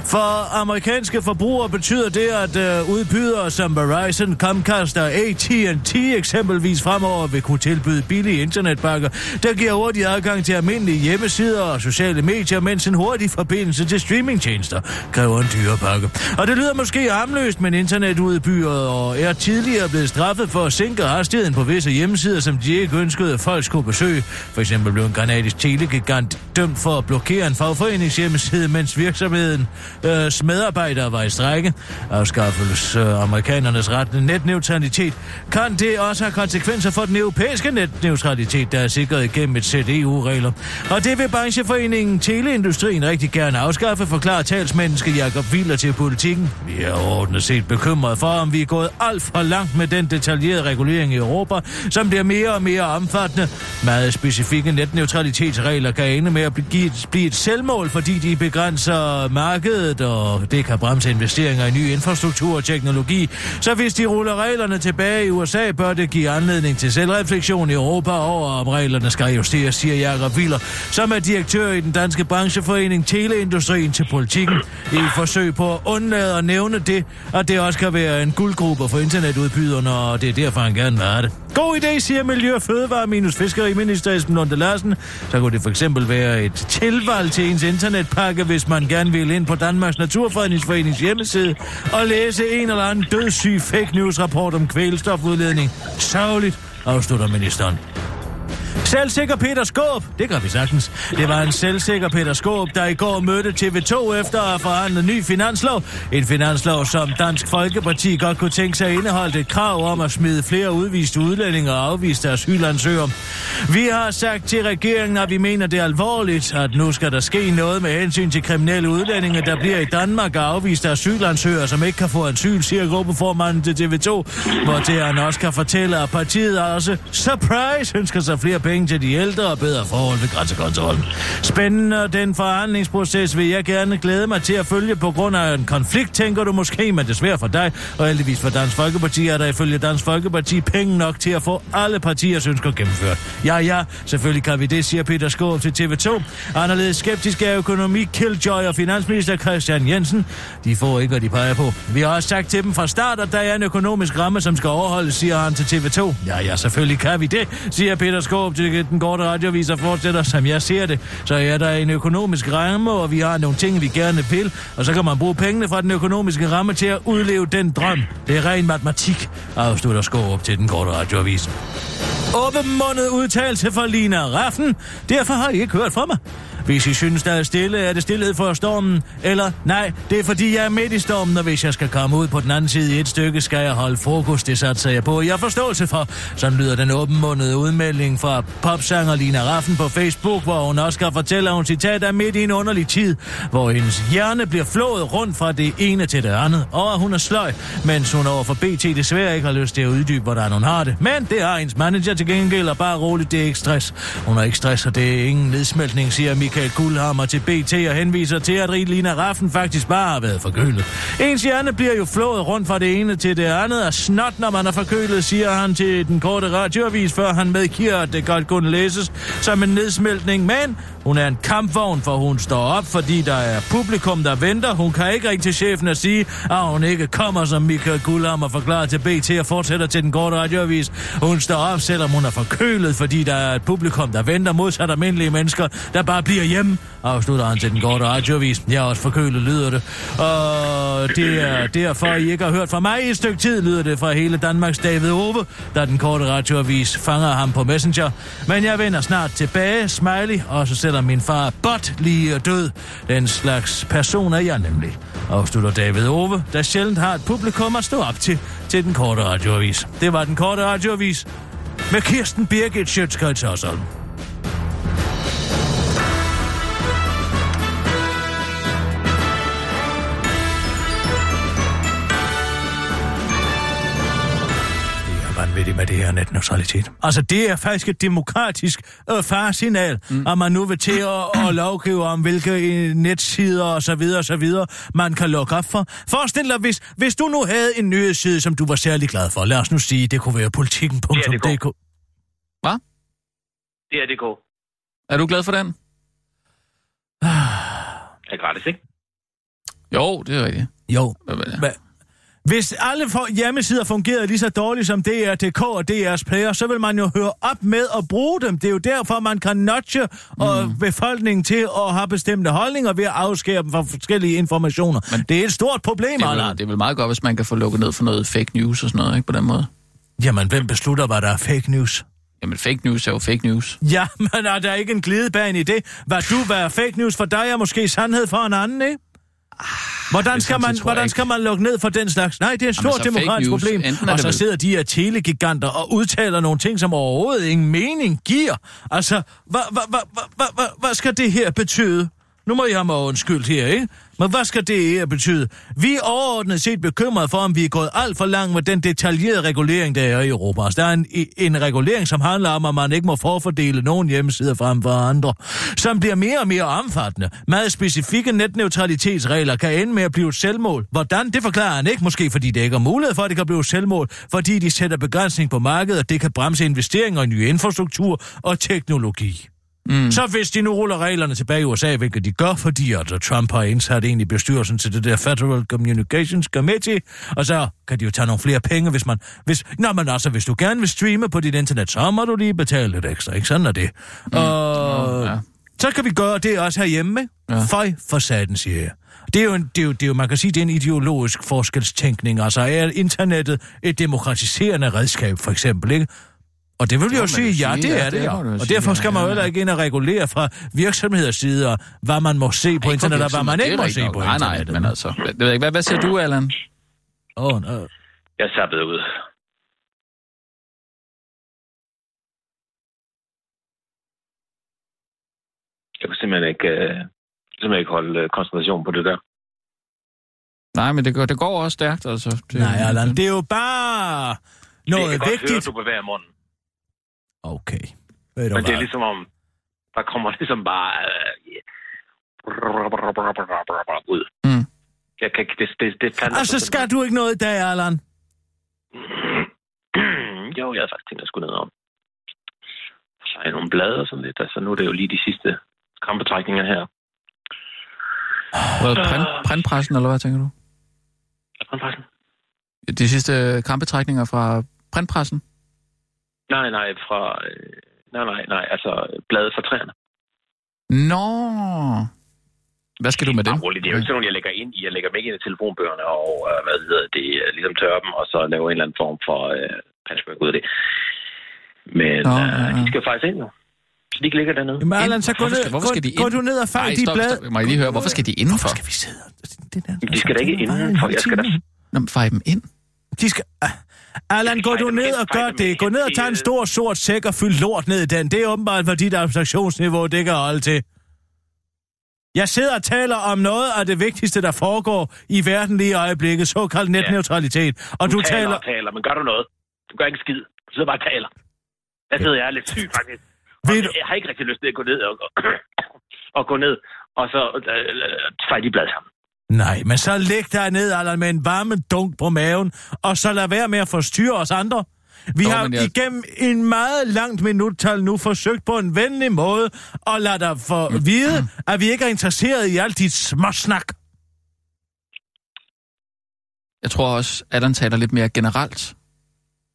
For amerikanske forbrugere betyder det, at øh, udbydere som Verizon, Comcast og AT&T eksempelvis fremover vil kunne tilbyde billige internetpakker, der giver hurtig adgang til almindelige hjemmesider og sociale medier, mens en hurtig forbindelse til streamingtjenester kræver en dyre pakke. Og det lyder måske harmløst, men internetudbydere er tidligere blevet straffet for at sænke hastigheden på visse hjemmesider, som de ikke ønskede, at folk skulle besøge. For eksempel blev en kanadisk telegigant dømt for at blokere en fagforeningshjemmeside, mens virksomheden øh, medarbejdere var i strække. Afskaffelse øh, amerikanernes ret til netneutralitet kan det også have konsekvenser for den europæiske netneutralitet, der er sikret igennem et sæt EU-regler. Og det vil brancheforeningen Teleindustrien rigtig gerne afskaffe, forklarer talsmenneske Jakob Wieler til politikken. Vi er ordentligt set bekymret for, om vi er gået alt for langt med den detaljerede regulering i Europa, som bliver mere og mere omfattende. Meget specifikke netneutralitetsregler kan ende med at blive et, blive et selvmål, fordi de begrænser markedet, og det kan bremse investeringer i ny infrastruktur og teknologi. Så hvis de ruller reglerne tilbage i USA, bør det give anledning til selvreflektion i Europa over, om reglerne skal justeres, siger Jakob Willer, som er direktør i den danske brancheforening Teleindustrien til politikken. I et forsøg på at undlade at nævne det, at det også kan være en guldgruppe for internetudbyderne, og det er derfor, han gerne vil have det. God idé, siger Miljø- og Fødevare minus Fiskeriminister Esben Lunde Larsen. Så kunne det for eksempel være et tilvalg til ens internetpakke, hvis man gerne vil ind på Danmarks Naturfredningsforenings hjemmeside og læse en eller anden dødssyg fake news rapport om kvælstofudledning. Savligt, afslutter ministeren. Selvsikker Peter Skåb, det gør vi sagtens. Det var en selvsikker Peter Skåb, der i går mødte TV2 efter at forhandle ny finanslov. En finanslov, som Dansk Folkeparti godt kunne tænke sig indeholdt et krav om at smide flere udviste udlændinge og afviste asylansøgere. Vi har sagt til regeringen, at vi mener det er alvorligt, at nu skal der ske noget med hensyn til kriminelle udlændinge, der bliver i Danmark og afviste asylansøgere, som ikke kan få asyl, siger gruppeformanden til TV2, hvor det han også kan fortælle, at partiet også, surprise, ønsker sig flere penge til de ældre og bedre forhold ved grænsekontrollen. Spændende den forhandlingsproces vil jeg gerne glæde mig til at følge på grund af en konflikt, tænker du måske, men desværre for dig, og heldigvis for Dansk Folkeparti er der ifølge Dansk Folkeparti penge nok til at få alle partiers ønsker gennemført. Ja, ja, selvfølgelig kan vi det, siger Peter Skåb til TV2. Anderledes skeptisk er økonomi Killjoy og finansminister Christian Jensen. De får ikke, hvad de peger på. Vi har også sagt til dem fra start, at der er en økonomisk ramme, som skal overholdes, siger han til TV2. Ja, ja, selvfølgelig kan vi det, siger Peter Skåb til den korte radioviser fortsætter, som jeg ser det. Så er der en økonomisk ramme, og vi har nogle ting, vi gerne vil, og så kan man bruge pengene fra den økonomiske ramme til at udleve den drøm. Det er ren matematik, afslutter op til den korte radiovis. Åbenmundet udtalelse for Lina Raffen. Derfor har I ikke hørt fra mig. Hvis I synes, der er stille, er det stillhed for stormen. Eller nej, det er fordi, jeg er midt i stormen, og hvis jeg skal komme ud på den anden side i et stykke, skal jeg holde fokus. Det satser jeg på. Jeg har forståelse for. Sådan lyder den åbenmundede udmelding fra popsanger Lina Raffen på Facebook, hvor hun også skal fortælle, at hun citat er midt i en underlig tid, hvor hendes hjerne bliver flået rundt fra det ene til det andet, og at hun er sløj, mens hun over for BT desværre ikke har lyst til at uddybe, hvordan hun har det. Men det har hendes manager til gengæld, og bare roligt, det er ikke stress. Hun er ikke stress, og det er ingen nedsmeltning, siger Michael Guldhammer til BT og henviser til, at Lina Raffen faktisk bare har været forkølet. Ens hjerne bliver jo flået rundt fra det ene til det andet og snot, når man er forkølet, siger han til den korte radioavis, før han medgiver, at det godt kunne læses som en nedsmeltning. Men hun er en kampvogn, for hun står op, fordi der er publikum, der venter. Hun kan ikke ringe til chefen og sige, at hun ikke kommer, som Michael Guldhammer forklarer til BT og fortsætter til den korte radioavis. Hun står op, selvom hun er forkølet, fordi der er et publikum, der venter modsat almindelige mennesker, der bare bliver hjemme, afslutter han til den korte radioavis. Jeg er også forkølet, lyder det. Og og det er derfor, I ikke har hørt fra mig i et stykke tid, lyder det fra hele Danmarks David Ove, da den korte radioavis fanger ham på Messenger. Men jeg vender snart tilbage, smiley, og så sætter min far bot lige er død. Den slags person er jeg nemlig. Afslutter David Ove, der sjældent har et publikum at stå op til, til den korte radioavis. Det var den korte radioavis med Kirsten Birgit Schøtzgrads Hørsholm. Vanvittigt med det her netneutralitet. Altså, det er faktisk et demokratisk øh, farsignal, mm. at man nu vil til at, at lovgive om, hvilke øh, netsider og så videre og så videre, man kan lukke op for. Forestil dig, hvis, hvis du nu havde en nyhedsside, som du var særlig glad for. Lad os nu sige, det kunne være politikken.dk. Hvad? Det er DK. Er du glad for den? Er gratis, ikke? Jo, det er rigtigt. Jo, Hvad- hvad- Hva? Hvis alle for hjemmesider fungerede lige så dårligt som DRDK og DR's Player, så vil man jo høre op med at bruge dem. Det er jo derfor, man kan nudge og Mm. befolkningen til at have bestemte holdninger ved at afskære dem fra forskellige informationer. Men det er et stort problem, Det er, vel, det er vel meget godt, hvis man kan få lukket ned for noget fake news og sådan noget, ikke på den måde. Jamen, hvem beslutter, hvad der er fake news? Jamen, fake news er jo fake news. Ja, men er der ikke en glidebane i det? Hvad du, hvad er fake news for dig, er måske sandhed for en anden, ikke? Hvordan det skal, man, hvordan skal man lukke ned for den slags? Nej, det er et stort så fake demokratisk problem. Og så sidder de her telegiganter og udtaler nogle ting, som overhovedet ingen mening giver. Altså, hvad, hvad, hvad, hvad, hvad, hvad, hvad skal det her betyde? Nu må jeg have mig undskyldt her, ikke? Men hvad skal det her betyde? Vi er overordnet set bekymret for, om vi er gået alt for langt med den detaljerede regulering, der er i Europa. Altså, der er en, en regulering, som handler om, at man ikke må forfordele nogen hjemmesider frem for andre, som bliver mere og mere omfattende. Meget specifikke netneutralitetsregler kan ende med at blive et selvmål. Hvordan? Det forklarer han ikke, måske fordi det ikke er mulighed for, at det kan blive et selvmål, fordi de sætter begrænsning på markedet, og det kan bremse investeringer i ny infrastruktur og teknologi. Mm. Så hvis de nu ruller reglerne tilbage i USA, hvilket de gør, fordi at Trump har indsat en i bestyrelsen til det der Federal Communications Committee, og så kan de jo tage nogle flere penge, hvis man... Hvis, nå, men altså, hvis du gerne vil streame på dit internet, så må du lige betale lidt ekstra, ikke? Sådan er det. Mm. Og ja. så kan vi gøre det også herhjemme. Ja. Føj for saten, siger jeg. Det er, jo en, det, er jo, det er jo, man kan sige, det er en ideologisk forskelstænkning. Altså, er internettet et demokratiserende redskab, for eksempel, ikke? Og det vil vi jo sige, ja, sige, det ja, er det, det ja. Og sige, derfor skal man jo heller ikke ind og regulere fra virksomheders sider, hvad man må se på Ikke internet, og hvad man ikke det må se på Nej, nej, internettet. men altså... Det ved jeg ikke. Hvad, hvad siger du, Allan? Åh, oh, no. Jeg sappet ud. Jeg kunne simpelthen ikke, øh, simpelthen ikke holde øh, koncentration på det der. Nej, men det går, det går også stærkt, altså. Det, Nej, Allan, det er jo bare noget kan godt vigtigt. høre, du bevæger munden. Okay. Men det er ligesom om, der kommer ligesom bare øh, ud. Mm. Jeg kan, ikke- det, det, det planter Altså, skal du ikke noget i dag, Allan? jo, jeg havde faktisk tænkt, at jeg skulle ned om. Så er nogle blade og sådan lidt. Altså, nu er det jo lige de sidste krampetrækninger her. Hvad, print, printpressen, eller hvad tænker du? Krampetrækken? De sidste krampetrækninger fra printpressen? Nej, nej, fra... Øh, nej, nej, nej, altså bladet fra træerne. Nå! Hvad skal du med den? Roligt, det er jo ikke sådan nogle, jeg lægger ind i. Jeg lægger dem ikke ind i telefonbøgerne og, øh, hvad hedder det, øh, ligesom tørrer dem, og så laver en eller anden form for øh, patchwork ud af det. Men Nå, øh, ja, ja. de skal faktisk ind jo. Så de ikke ligger dernede. Jamen, Allan, så gå Hvorfor ned, skal- hvorfor skal de gå, gå ind? du ned og fang de blade. stop. Må jeg lige høre, hvorfor skal de indenfor? Hvorfor skal vi sidde? Det der, De skal da ikke det er bare indenfor. en Jeg skal da-. Nå, men fej dem ind. De skal... Ah, Allan, gå du ned og gør det. Gå ned og tag en stor sort sæk og fyld lort ned i den. Det er åbenbart, hvad dit abstraktionsniveau det kan holde til. Jeg sidder og taler om noget af det vigtigste, der foregår i verden lige i øjeblikket, såkaldt netneutralitet. Og Du, du taler taler... taler, men gør du noget? Du gør ikke skid. Du sidder bare og taler. Jeg sidder, jeg er lidt syg faktisk. Og Ved du- jeg har ikke rigtig lyst til at gå ned og, og gå ned, og så øh, fejre de blad sammen. Nej, men så læg dig ned, Allan, med en varme dunk på maven, og så lad være med at forstyrre os andre. Vi Nå, har jeg- igennem en meget langt minuttal nu forsøgt på en venlig måde at lade dig for vide, at vi ikke er interesseret i alt dit småsnak. Jeg tror også, at han taler lidt mere generelt.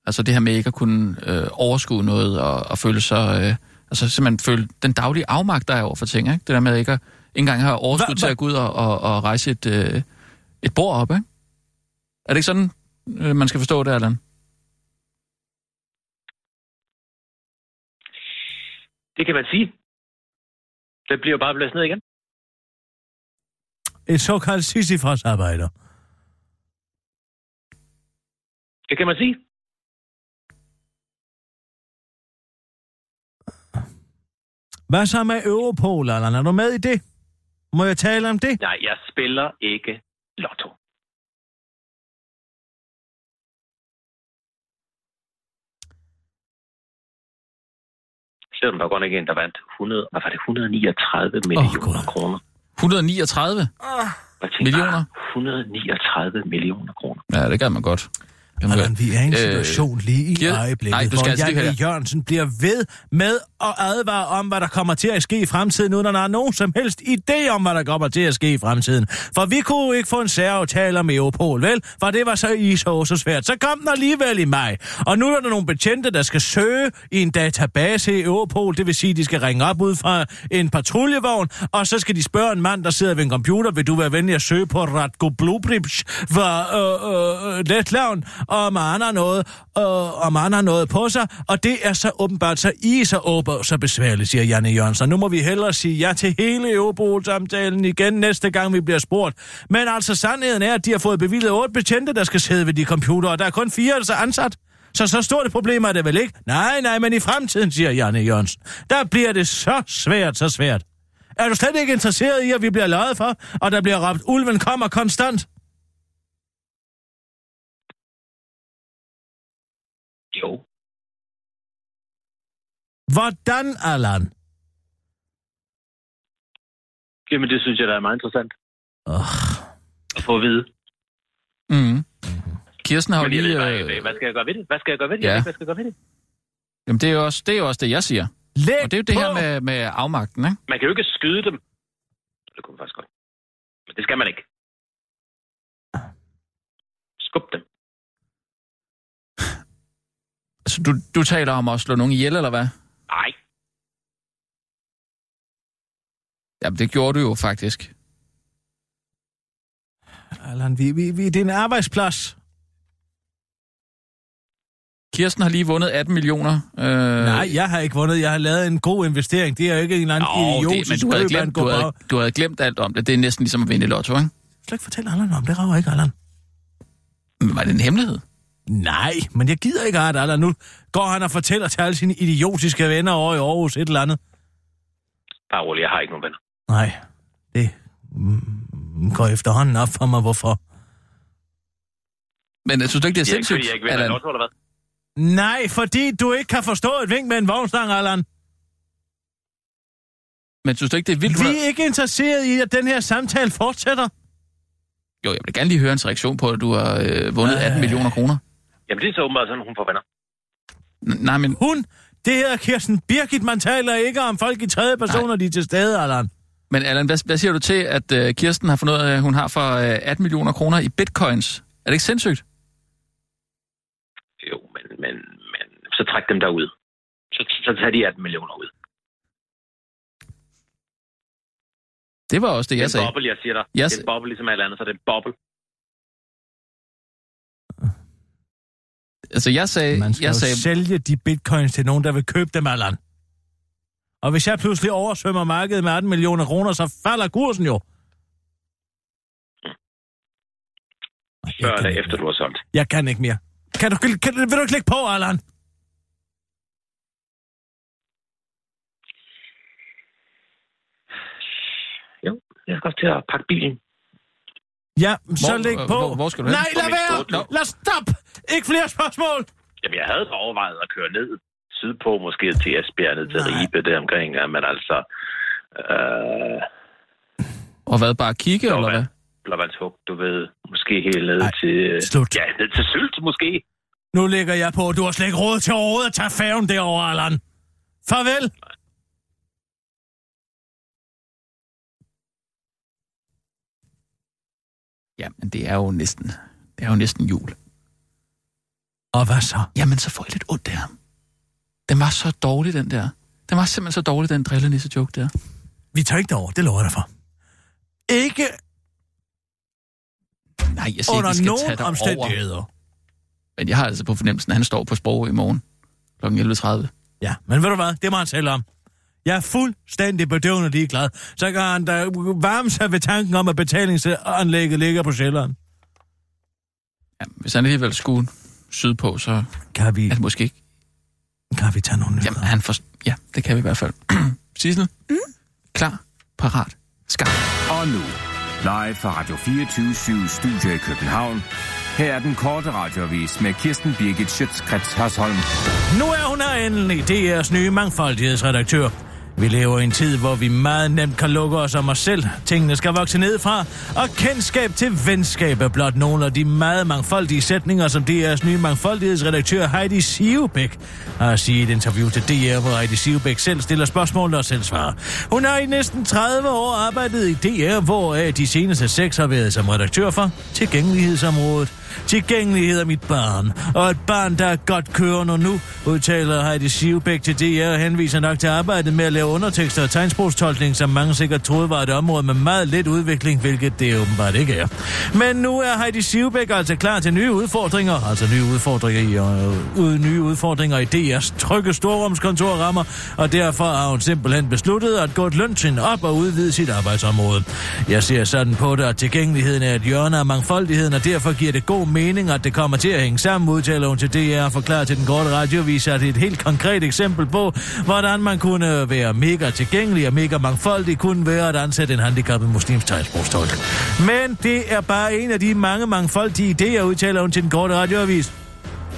Altså det her med ikke at kunne øh, overskue noget og, og føle sig... Øh, altså simpelthen føle den daglige afmagt, der er over for ting. Ikke? Det der med ikke at engang have overskud Hva- til at gå ud og, og, og rejse et, øh, Et bord op, ikke? Er det ikke sådan, øh, man skal forstå det, Allan? Det kan man sige. Det bliver jo bare blæst ned igen. Et såkaldt Sisyfos arbejder. Det kan man sige. Hvad så med Europol, Allan? Er du med i det? Må jeg tale om det? Nej, jeg spiller ikke lotto. Selvom der var godt nok en, der vandt 100, hvad var det, 139 millioner Gud. kroner. 139 Jeg tænkte Millioner? bare, 139 millioner kroner. Ja, det kan man godt. Allan, vi er i en Øh, situation lige i Gir- øjeblikket, Nej, du skal altså hvor lige Janne høre. Jørgensen bliver ved med at advare om, hvad der kommer til at ske i fremtiden, uden at der er nogen som helst idé om, hvad der kommer til at ske i fremtiden. For vi kunne ikke få en særaftale om Europol, vel? For det var så i så, svært. Så kom den alligevel i maj. Og nu er der nogle betjente, der skal søge i en database i Europol. Det vil sige, de skal ringe op ud fra en patruljevogn, og så skal de spørge en mand, der sidder ved en computer, vil du være venlig at søge på Ratko Blubrips fra øh, øh, Letland, og man han har noget, øh, og, og man har noget på sig, og det er så åbenbart så i så åber så besværligt, siger Janne Jørgensen. Nu må vi hellere sige ja til hele Europol-samtalen igen næste gang, vi bliver spurgt. Men altså, sandheden er, at de har fået bevilget otte betjente, der skal sidde ved de computere, og der er kun fire, der er ansat. Så så stort et problem er det vel ikke? Nej, nej, men i fremtiden, siger Janne Jørgensen, der bliver det så svært, så svært. Er du slet ikke interesseret i, at vi bliver løjet for, og der bliver råbt, ulven kommer konstant? Jo. Hvordan, Allan? Jamen, det synes jeg, der er meget interessant Oh, at få at vide. Mm. Kirsten har jo lige... ved bare Øh, hvad skal jeg gøre ved det? Hvad skal jeg gøre ved det? Ja. Jeg ved ikke, hvad skal jeg gøre ved det? jamen, det er, jo også, det er jo også det, jeg siger. læg Og det er jo det på. her med, med afmagten, ikke? Man kan jo ikke skyde dem. Det kunne man faktisk godt. Men det skal man ikke. Skub dem. Altså, du, du taler om at slå nogen ihjel, eller hvad? Nej. Jamen, det gjorde du jo faktisk. Allan, vi, vi, vi, det er en arbejdsplads. Kirsten har lige vundet 18 millioner. Øh, Nej, jeg har ikke vundet. Jeg har lavet en god investering. Det er jo ikke en eller anden Nå, idiotisk det, men du havde, glemt, du, havde, du havde glemt alt om det. Det er næsten ligesom at vinde i lotto, ikke? Slet ikke fortælle Allan om det. rager ikke Allan. Men var det en hemmelighed? Nej, men jeg gider ikke have det. Nu går han og fortæller til alle sine idiotiske venner over i Aarhus et eller andet. Bare rolig, jeg har ikke nogen venner. Nej, det mm, går efterhånden op for mig, hvorfor. Men jeg synes du ikke, det er Det er ikke, sindssygt, fordi jeg ikke Allan? lotto, eller hvad? Nej, fordi du ikke kan forstå et vink med en vognstang, Allan. Men synes du ikke, det er vildt? Vi er ikke interesseret i, at den her samtale fortsætter. Jo, jeg vil gerne lige høre en reaktion på, at du har øh, vundet 18 millioner kroner. Jamen, det er så åbenbart sådan, hun får venner. N- nej, men, Hun, det hedder Kirsten Birgit. Man taler ikke om folk i tredje personer, de er til stede, Allan. men Allan, hvad, hvad siger du til, at øh, Kirsten har fundet ud af, at hun har for øh, 18 millioner kroner i bitcoins? Er det ikke sindssygt? Jo, men, men, men så træk dem derud. Så, så tager de 18 millioner ud. Det var også det, Det er jeg en sagde. boble, jeg siger dig. Jeg Det er en boble ligesom alt andet, så det er en boble. Altså, jeg sagde... Man skal jeg jo sagde sælge de bitcoins til nogen, der vil købe dem, Allan. Og hvis jeg pludselig oversvømmer markedet med 18 millioner kroner, så falder kursen jo. Før Jeg eller kan, efter, du har solgt. jeg kan ikke mere. Kan du, kan, vil du klikke på, Allan? Jo, jeg skal også til at pakke bilen. Ja, så Hvor- læg på. hvor- hvor skal du hen? Nej, lad være! Lad stop! Ikke flere spørgsmål! Jamen, jeg havde overvejet at køre ned sydpå, måske til Esbjerg, ned til Nej. Ribe, der omkring, ja, men altså... Øh, Og hvad, bare kigge, eller hvad? Blåvandshug, du ved, måske helt ned Ej, til... slut. Ja, ned til Sylt, måske. Nu lægger jeg på. Du har slet ikke råd til overhovedet at tage færgen derover, Allan. Farvel. Jamen, det er jo næsten... Det er jo næsten jul. Og hvad så? Jamen, så får jeg lidt ondt af ham. Den var så dårlig, den der. Den var simpelthen så dårlig, den drillenisse joke der. Vi tager ikke derover, det lover jeg dig for. Ikke... Nej, jeg siger ikke, vi skal tage dig over. omstændigheder. Men jeg har altså på fornemmelsen, at han står på sprog i morgen kl. 11.30. Ja, men ved du hvad? Det må han selv om. Jeg er fuldstændig bedøvende ligeglad. Så kan han da varme sig ved tanken om, at betalingsanlægget ligger på Sjælland. Ja, hvis han alligevel skulle sydpå, så Kan vi, er det måske ikke... kan vi tage nogle nyheder? Jamen, han for... Ja, det kan vi i hvert fald. Sissel? Mm? Klar, parat, skarp. Og nu, live fra Radio 24 Studio i København. Her er den korte radiovis med Kirsten Birgit Schøtzgrads Hasholm. Nu er hun her endelig, DR's nye mangfoldighedsredaktør. Vi lever i en tid, hvor vi meget nemt kan lukke os om os selv. Tingene skal vokse nedfra, og kendskab til venskab er blot nogle af de meget mangfoldige sætninger, som DR's nye mangfoldighedsredaktør Heidi Sivbæk har at sige i et interview til DR, hvor Heidi Sivbæk selv stiller spørgsmål og selv svarer. Hun har i næsten 30 år arbejdet i DR, hvor øh, de seneste seks har været som redaktør for tilgængelighedsområdet. Tilgængelighed er mit barn, og et barn, der er godt kørende nu, udtaler Heidi Sivbæk til DR og henviser nok til arbejdet med at lave undertekster og tegnsprogstolkning, som mange sikkert troede var et område med meget lidt udvikling, hvilket det åbenbart ikke er. Men nu er Heidi Sivbæk altså klar til nye udfordringer, altså nye udfordringer i, øh, ud, nye udfordringer i DR's trygge storrumskontorrammer, og derfor har hun simpelthen besluttet at gå et løntrin op og udvide sit arbejdsområde. Jeg ser sådan på det, at tilgængeligheden er et hjørne af mangfoldigheden, og derfor giver det god mening, at det kommer til at hænge sammen, udtaler hun til DR og forklarer til den korte radiovis, at det er et helt konkret eksempel på, hvordan man kunne være mega tilgængelig og mega mangfoldig, kunne være at ansætte en handicappet muslims tegnsprogstolk. Men det er bare en af de mange mangfoldige idéer, udtaler hun til den korte radioavis.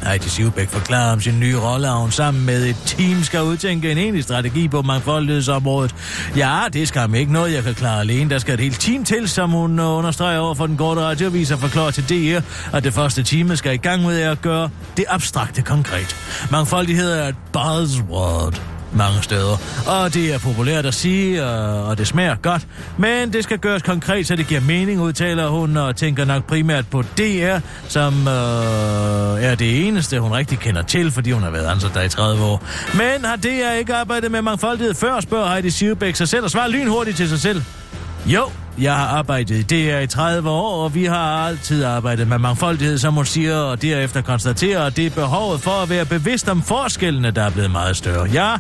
Heidi Sivbæk forklarer om sin nye rolle, og hun sammen med et team skal udtænke en enig strategi på mangfoldighedsområdet. Ja, det skal ikke noget, jeg kan klare alene. Der skal et helt team til, som hun øh, understreger over for den korte radiovis og forklarer til DR, at det første team skal i gang med at gøre det abstrakte konkret. Mangfoldighed er et buzzword mange steder. Og det er populært at sige, øh, og det smager godt, men det skal gøres konkret, så det giver mening, udtaler hun, og tænker nok primært på DR, som øh, er det eneste, hun rigtig kender til, fordi hun har været ansat der i 30 år. Men har DR ikke arbejdet med mangfoldighed før, spørger Heidi Sivbæk sig selv, og svarer lynhurtigt til sig selv. Jo, jeg har arbejdet i DR i 30 år, og vi har altid arbejdet med mangfoldighed, som hun siger, og derefter konstaterer, at det er behovet for at være bevidst om forskellene, der er blevet meget større. Ja,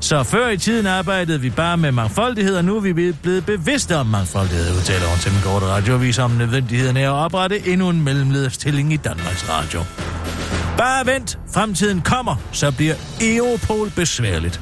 så før i tiden arbejdede vi bare med mangfoldighed, og nu er vi blevet bevidste om mangfoldighed, udtaler hun til min korte radioavis om nødvendigheden af at oprette endnu en mellemlederstilling i Danmarks Radio. Bare vent, fremtiden kommer, så bliver Europol besværligt.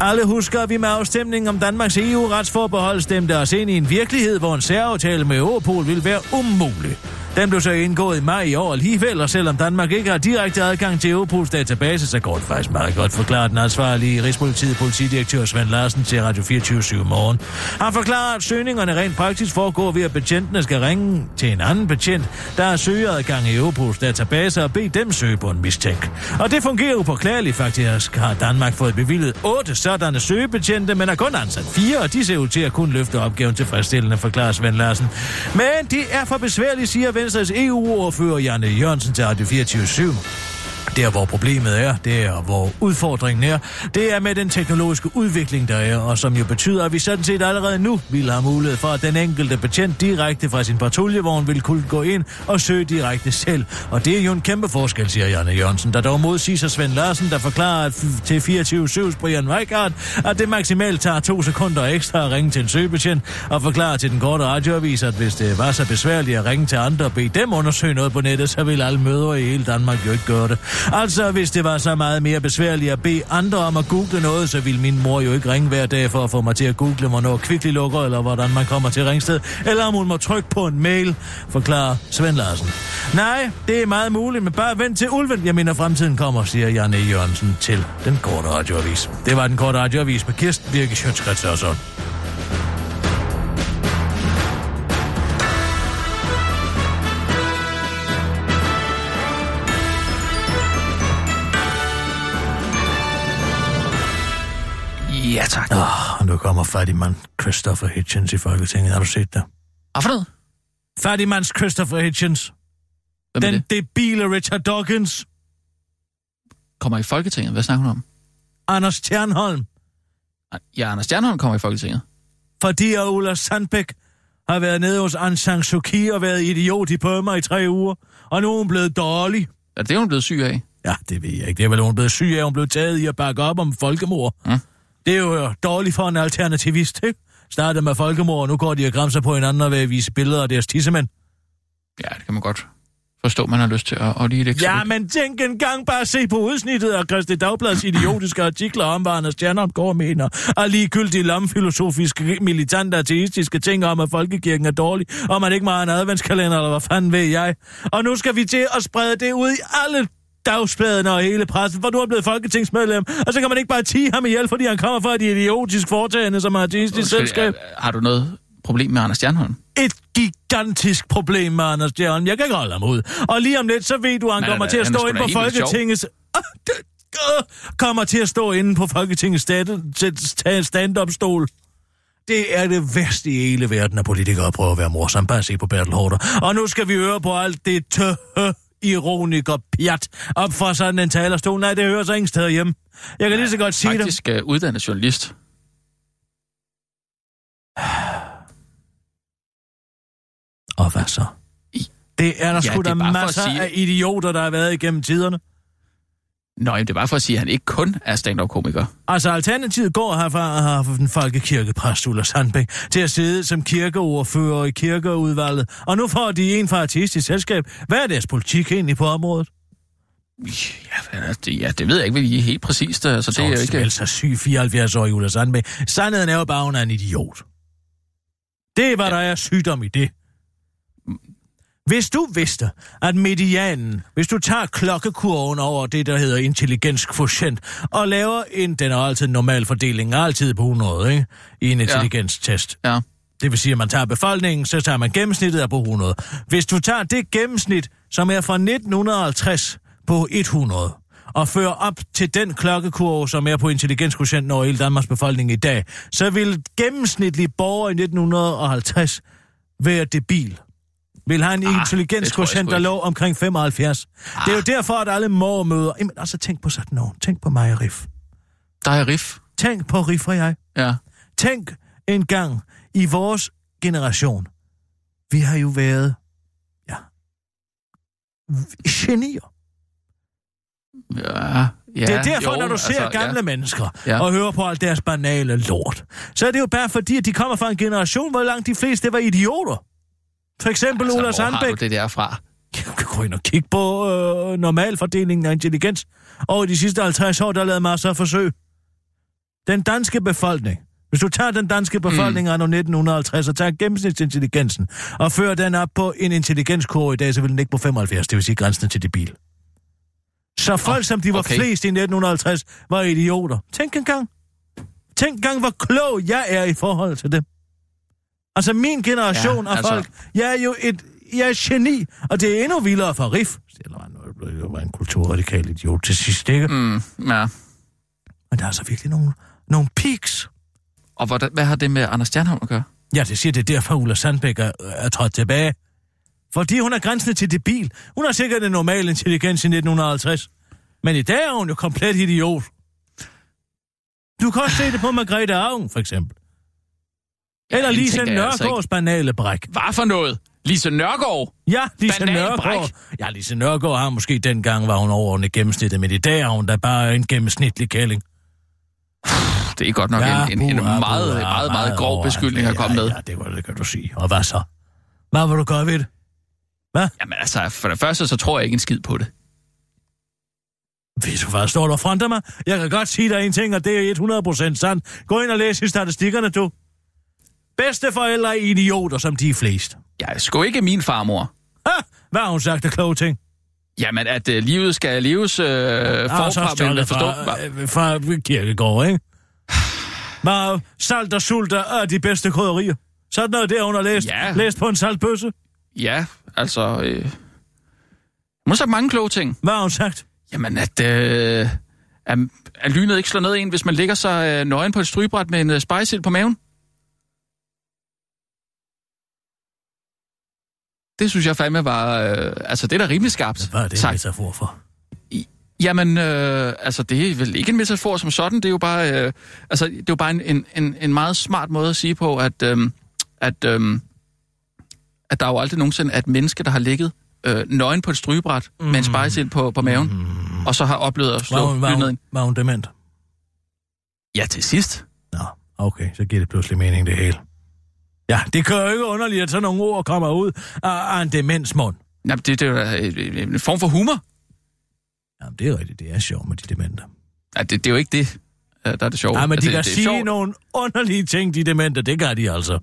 Alle husker, at vi med afstemningen om Danmarks EU-retsforbehold stemte os ind i en virkelighed, hvor en særaftale med Europol ville være umulig. Den blev så indgået i maj i år alligevel, og selvom Danmark ikke har direkte adgang til Europols database, så går det faktisk meget godt forklaret den ansvarlige Rigspolitiet politidirektør Svend Larsen til Radio 24 morgen. Han forklarer, at søgningerne rent praktisk foregår ved, at betjentene skal ringe til en anden betjent, der har søgeadgang i Europols database og bede dem søge på en mistænk. Og det fungerer upåklageligt faktisk, har Danmark fået bevillet otte sådanne søgebetjente, men har kun ansat fire, og de ser ud til at kunne løfte opgaven tilfredsstillende, forklarer Svend Larsen. Men det er for besværligt, siger Venstres EU-ordfører Janne Jørgensen til Radio 24 /7 der, hvor problemet er, det er, hvor udfordringen er, det er med den teknologiske udvikling, der er, og som jo betyder, at vi sådan set allerede nu vil have mulighed for, at den enkelte betjent direkte fra sin patruljevogn vil kunne gå ind og søge direkte selv. Og det er jo en kæmpe forskel, siger Janne Jørgensen, der dog modsiger Svend Larsen, der forklarer til 24-7's Brian Weikart, at det maksimalt tager to sekunder ekstra at ringe til en søgebetjent, og forklarer til den korte radioavis, at hvis det var så besværligt at ringe til andre og bede dem undersøge noget på nettet, så ville alle mødre i hele Danmark jo ikke gøre det. Altså, hvis det var så meget mere besværligt at bede andre om at google noget, så ville min mor jo ikke ringe hver dag for at få mig til at google, hvornår kvickly lukker, eller hvordan man kommer til Ringsted, eller om hun må trykke på en mail, forklarer Svend Larsen. Nej, det er meget muligt, men bare vent til ulven. Jeg mener, fremtiden kommer, siger Janne Jørgensen til den korte radioavis. Det var den korte radioavis med Kirsten Birke Sjøtskrets og sådan. Ja, tak. Oh, nu kommer fattigmand Christopher Hitchens i Folketinget. Har du set det? Hvad for noget? Fattigmands Christopher Hitchens. Hvem Den det? debile Richard Dawkins. Kommer i Folketinget. Hvad snakker hun om? Anders Stjernholm. Ja, Anders Stjernholm kommer i Folketinget. Fordi at Ulla Sandbæk har været nede hos Aung San Suu Kyi og været idiot i Burma i tre uger. Og nu er hun blevet dårlig. Ja, det er hun blevet syg af. Ja, det ved jeg ikke. Det er vel, hun blevet syg af. Hun blev taget i at bakke op om folkemord. Mm. Det er jo dårligt for en alternativist, ikke? Startede med folkemord, og nu går de og græmser på hinanden og vil vise billeder af deres tissemænd. Ja, det kan man godt forstå, man har lyst til at, at lige det Ja, men tænk en gang bare se på udsnittet af Christi Dagblads idiotiske artikler om, hvad Anders og mener, og ligegyldige lomfilosofiske, militante ateistiske ting om, at folkekirken er dårlig, og man ikke må have en adventskalender, eller hvad fanden ved jeg. Og nu skal vi til at sprede det ud i alle dagsbladene og hele pressen, for du er blevet folketingsmedlem, og så kan man ikke bare tige ham ihjel, fordi han kommer fra et idiotisk foretagende som artistisk selskab. Har du noget problem med Anders Stjernholm? Et gigantisk problem med Anders Stjernholm. Jeg kan ikke holde ham ud. Og lige om lidt, så ved du, at han Nej, kommer nej, til at er stå ind på. Folketingets... Ah, kommer til at stå inde på Folketingets stand- stand-up-stol. Det er det værste i hele verden, at politikere prøver at være morsomme. Bare se på Bertel Hårder. Og nu skal vi høre på alt det tøh ironik og pjat op fra sådan en talerstol. Nej, det hører sig ingen steder hjemme. Jeg kan lige så godt sige det. Faktisk uh, uddannet journalist. Og hvad så? Det er der Ja, sgu er da for masser sige- af idioter, der har været igennem tiderne. Nå, jamen, det bare for at sige, at han ikke kun er stand-up-komiker. Altså, Alternativet går herfra har haft en folkekirkepræst, Ulla Sandbæk, til at sidde som kirkeordfører i kirkeudvalget. Og nu får de en fra artistisk selskab. Hvad er deres politik egentlig på området? Ja, det, ja, det ved jeg ikke, hvad I er helt præcist. Altså, det er jo ikke... så syg 74-årig Ulla Sandbæk. Sandheden er jo bare, hun er en idiot. Det hvad ja. der er sygdom i det. Hvis du vidste, at medianen, hvis du tager klokkekurven over det, der hedder intelligenskvotient, og laver en, den er altid en normal fordeling, altid på 100, ikke? I en intelligenstest. Ja. Det vil sige, at man tager befolkningen, så tager man gennemsnittet af på 100. Hvis du tager det gennemsnit, som er fra 1950 på 100, og fører op til den klokkekurve, som er på intelligenskvotienten over hele Danmarks befolkning i dag, så vil gennemsnitlig borger i 1950 være debil. Vil have en Ah, intelligenskvotient, der lå omkring 75. Ah. Det er jo derfor, at alle mormøder... Jamen, altså, tænk på sådan nogen. Tænk på mig og Riff. Der er riff. Tænk på Riff og jeg. Ja. Tænk en gang i vores generation. Vi har jo været, ja, genier. Ja, ja, det er derfor, jo, når du ser altså, gamle ja. mennesker Ja. og hører på alt deres banale lort, så er det jo bare fordi, at de kommer fra en generation, hvor langt de fleste var idioter. For eksempel altså, Ulla hvor har du Sandbæk. det der fra? Du kan gå ind og kigge på øh, normalfordelingen af intelligens. Og i de sidste 50 år, der er lavet masser af forsøg. Den danske befolkning. Hvis du tager den danske befolkning mm. anno 1950 og tager gennemsnitsintelligensen og fører den op på en intelligenskurve i dag, så vil den ikke på 75, det vil sige grænsen til debil. Så folk, oh, som de var okay. flest i 1950, var idioter. Tænk engang. Tænk engang, hvor klog jeg er i forhold til dem. Altså min generation Ja, af altså- folk, jeg er jo et, jeg er geni, og det er endnu vildere for Riff. Eller han blev jo en kulturradikal idiot til sidst, ikke? Mm. Ja. Men der er altså virkelig nogle, nogle peaks. Og hvordan, hvad har det med Anders Stjernholm at gøre? Ja, det siger det er derfor, Ulla Sandbæk er, er trådt tilbage. Fordi hun er grænsen til debil. Hun har sikkert en normal intelligens i 1950. Men i dag er hun jo komplet idiot. Du kan også se det på Margrethe Augen, for eksempel. Eller Lise altså Nørgaards banale bræk. Hvad for noget? Lise Nørgaard? Ja, Lise Banalbræk? Nørgaard. Ja, Lise Nørgaard har måske dengang, var hun overordnet gennemsnittet, men i dag er hun da bare en gennemsnitlig kælling. Det er godt nok ja, en, en, en meget, puha, meget, meget grov beskyldning at komme ja, med. Ja, det, var, det kan du sige. Og hvad så? Hvad vil du gøre ved det? Jamen altså, for det første, så tror jeg ikke en skid på det. Ved du hvad, står der af mig? Jeg kan godt sige dig en ting, og det er 100% sandt. Gå ind og læs i statistikkerne, du. Bedste forældre er idioter, som de er flest. Jeg er sgu ikke min farmor. Ha! Hvad har hun sagt af kloge ting? Jamen, at uh, livet skal leves uh, Ah, forfra, men stjålet forstå... fra, øh, fra kirkegård, ikke? Bare salt og sult er de bedste krydderier. Sådan noget der, hun har læst. Ja. Læst på en saltbøsse. Ja, altså... Øh, hun har sagt mange kloge ting. Hvad har hun sagt? Jamen, at, øh, at, at lynet ikke slår ned en, hvis man ligger sig øh, nøgen på et strygebræt med en øh, spejsild på maven. Det synes jeg fandme var... Øh, altså, det er da rimelig skarpt Hvad er det en metafor for? Jamen, øh, altså, det er vel ikke en metafor som sådan. Det er jo bare, øh, altså, det er jo bare en, en, en, en meget smart måde at sige på, at, øh, at, øh, at der er jo aldrig nogensinde et menneske, der har ligget øh, nøgen på et strygebræt mm. med en spejsild på, på maven, mm. og så har oplevet at Var slå hun, var, hun, var hun dement? Ja, til sidst. Nå, okay, så giver det pludselig mening det hele. Ja, det kan jo ikke underligt, at sådan nogle ord kommer ud af, af en demensmund. Jamen, det, det er jo da en, en form for humor. Jamen, det er rigtigt, det er sjovt med de dementer. Ja, det, det er jo ikke det, øh, der er det sjove. Nej, men altså, de kan det er sige sjovt. nogle underlige ting, de demente, det gør de altså.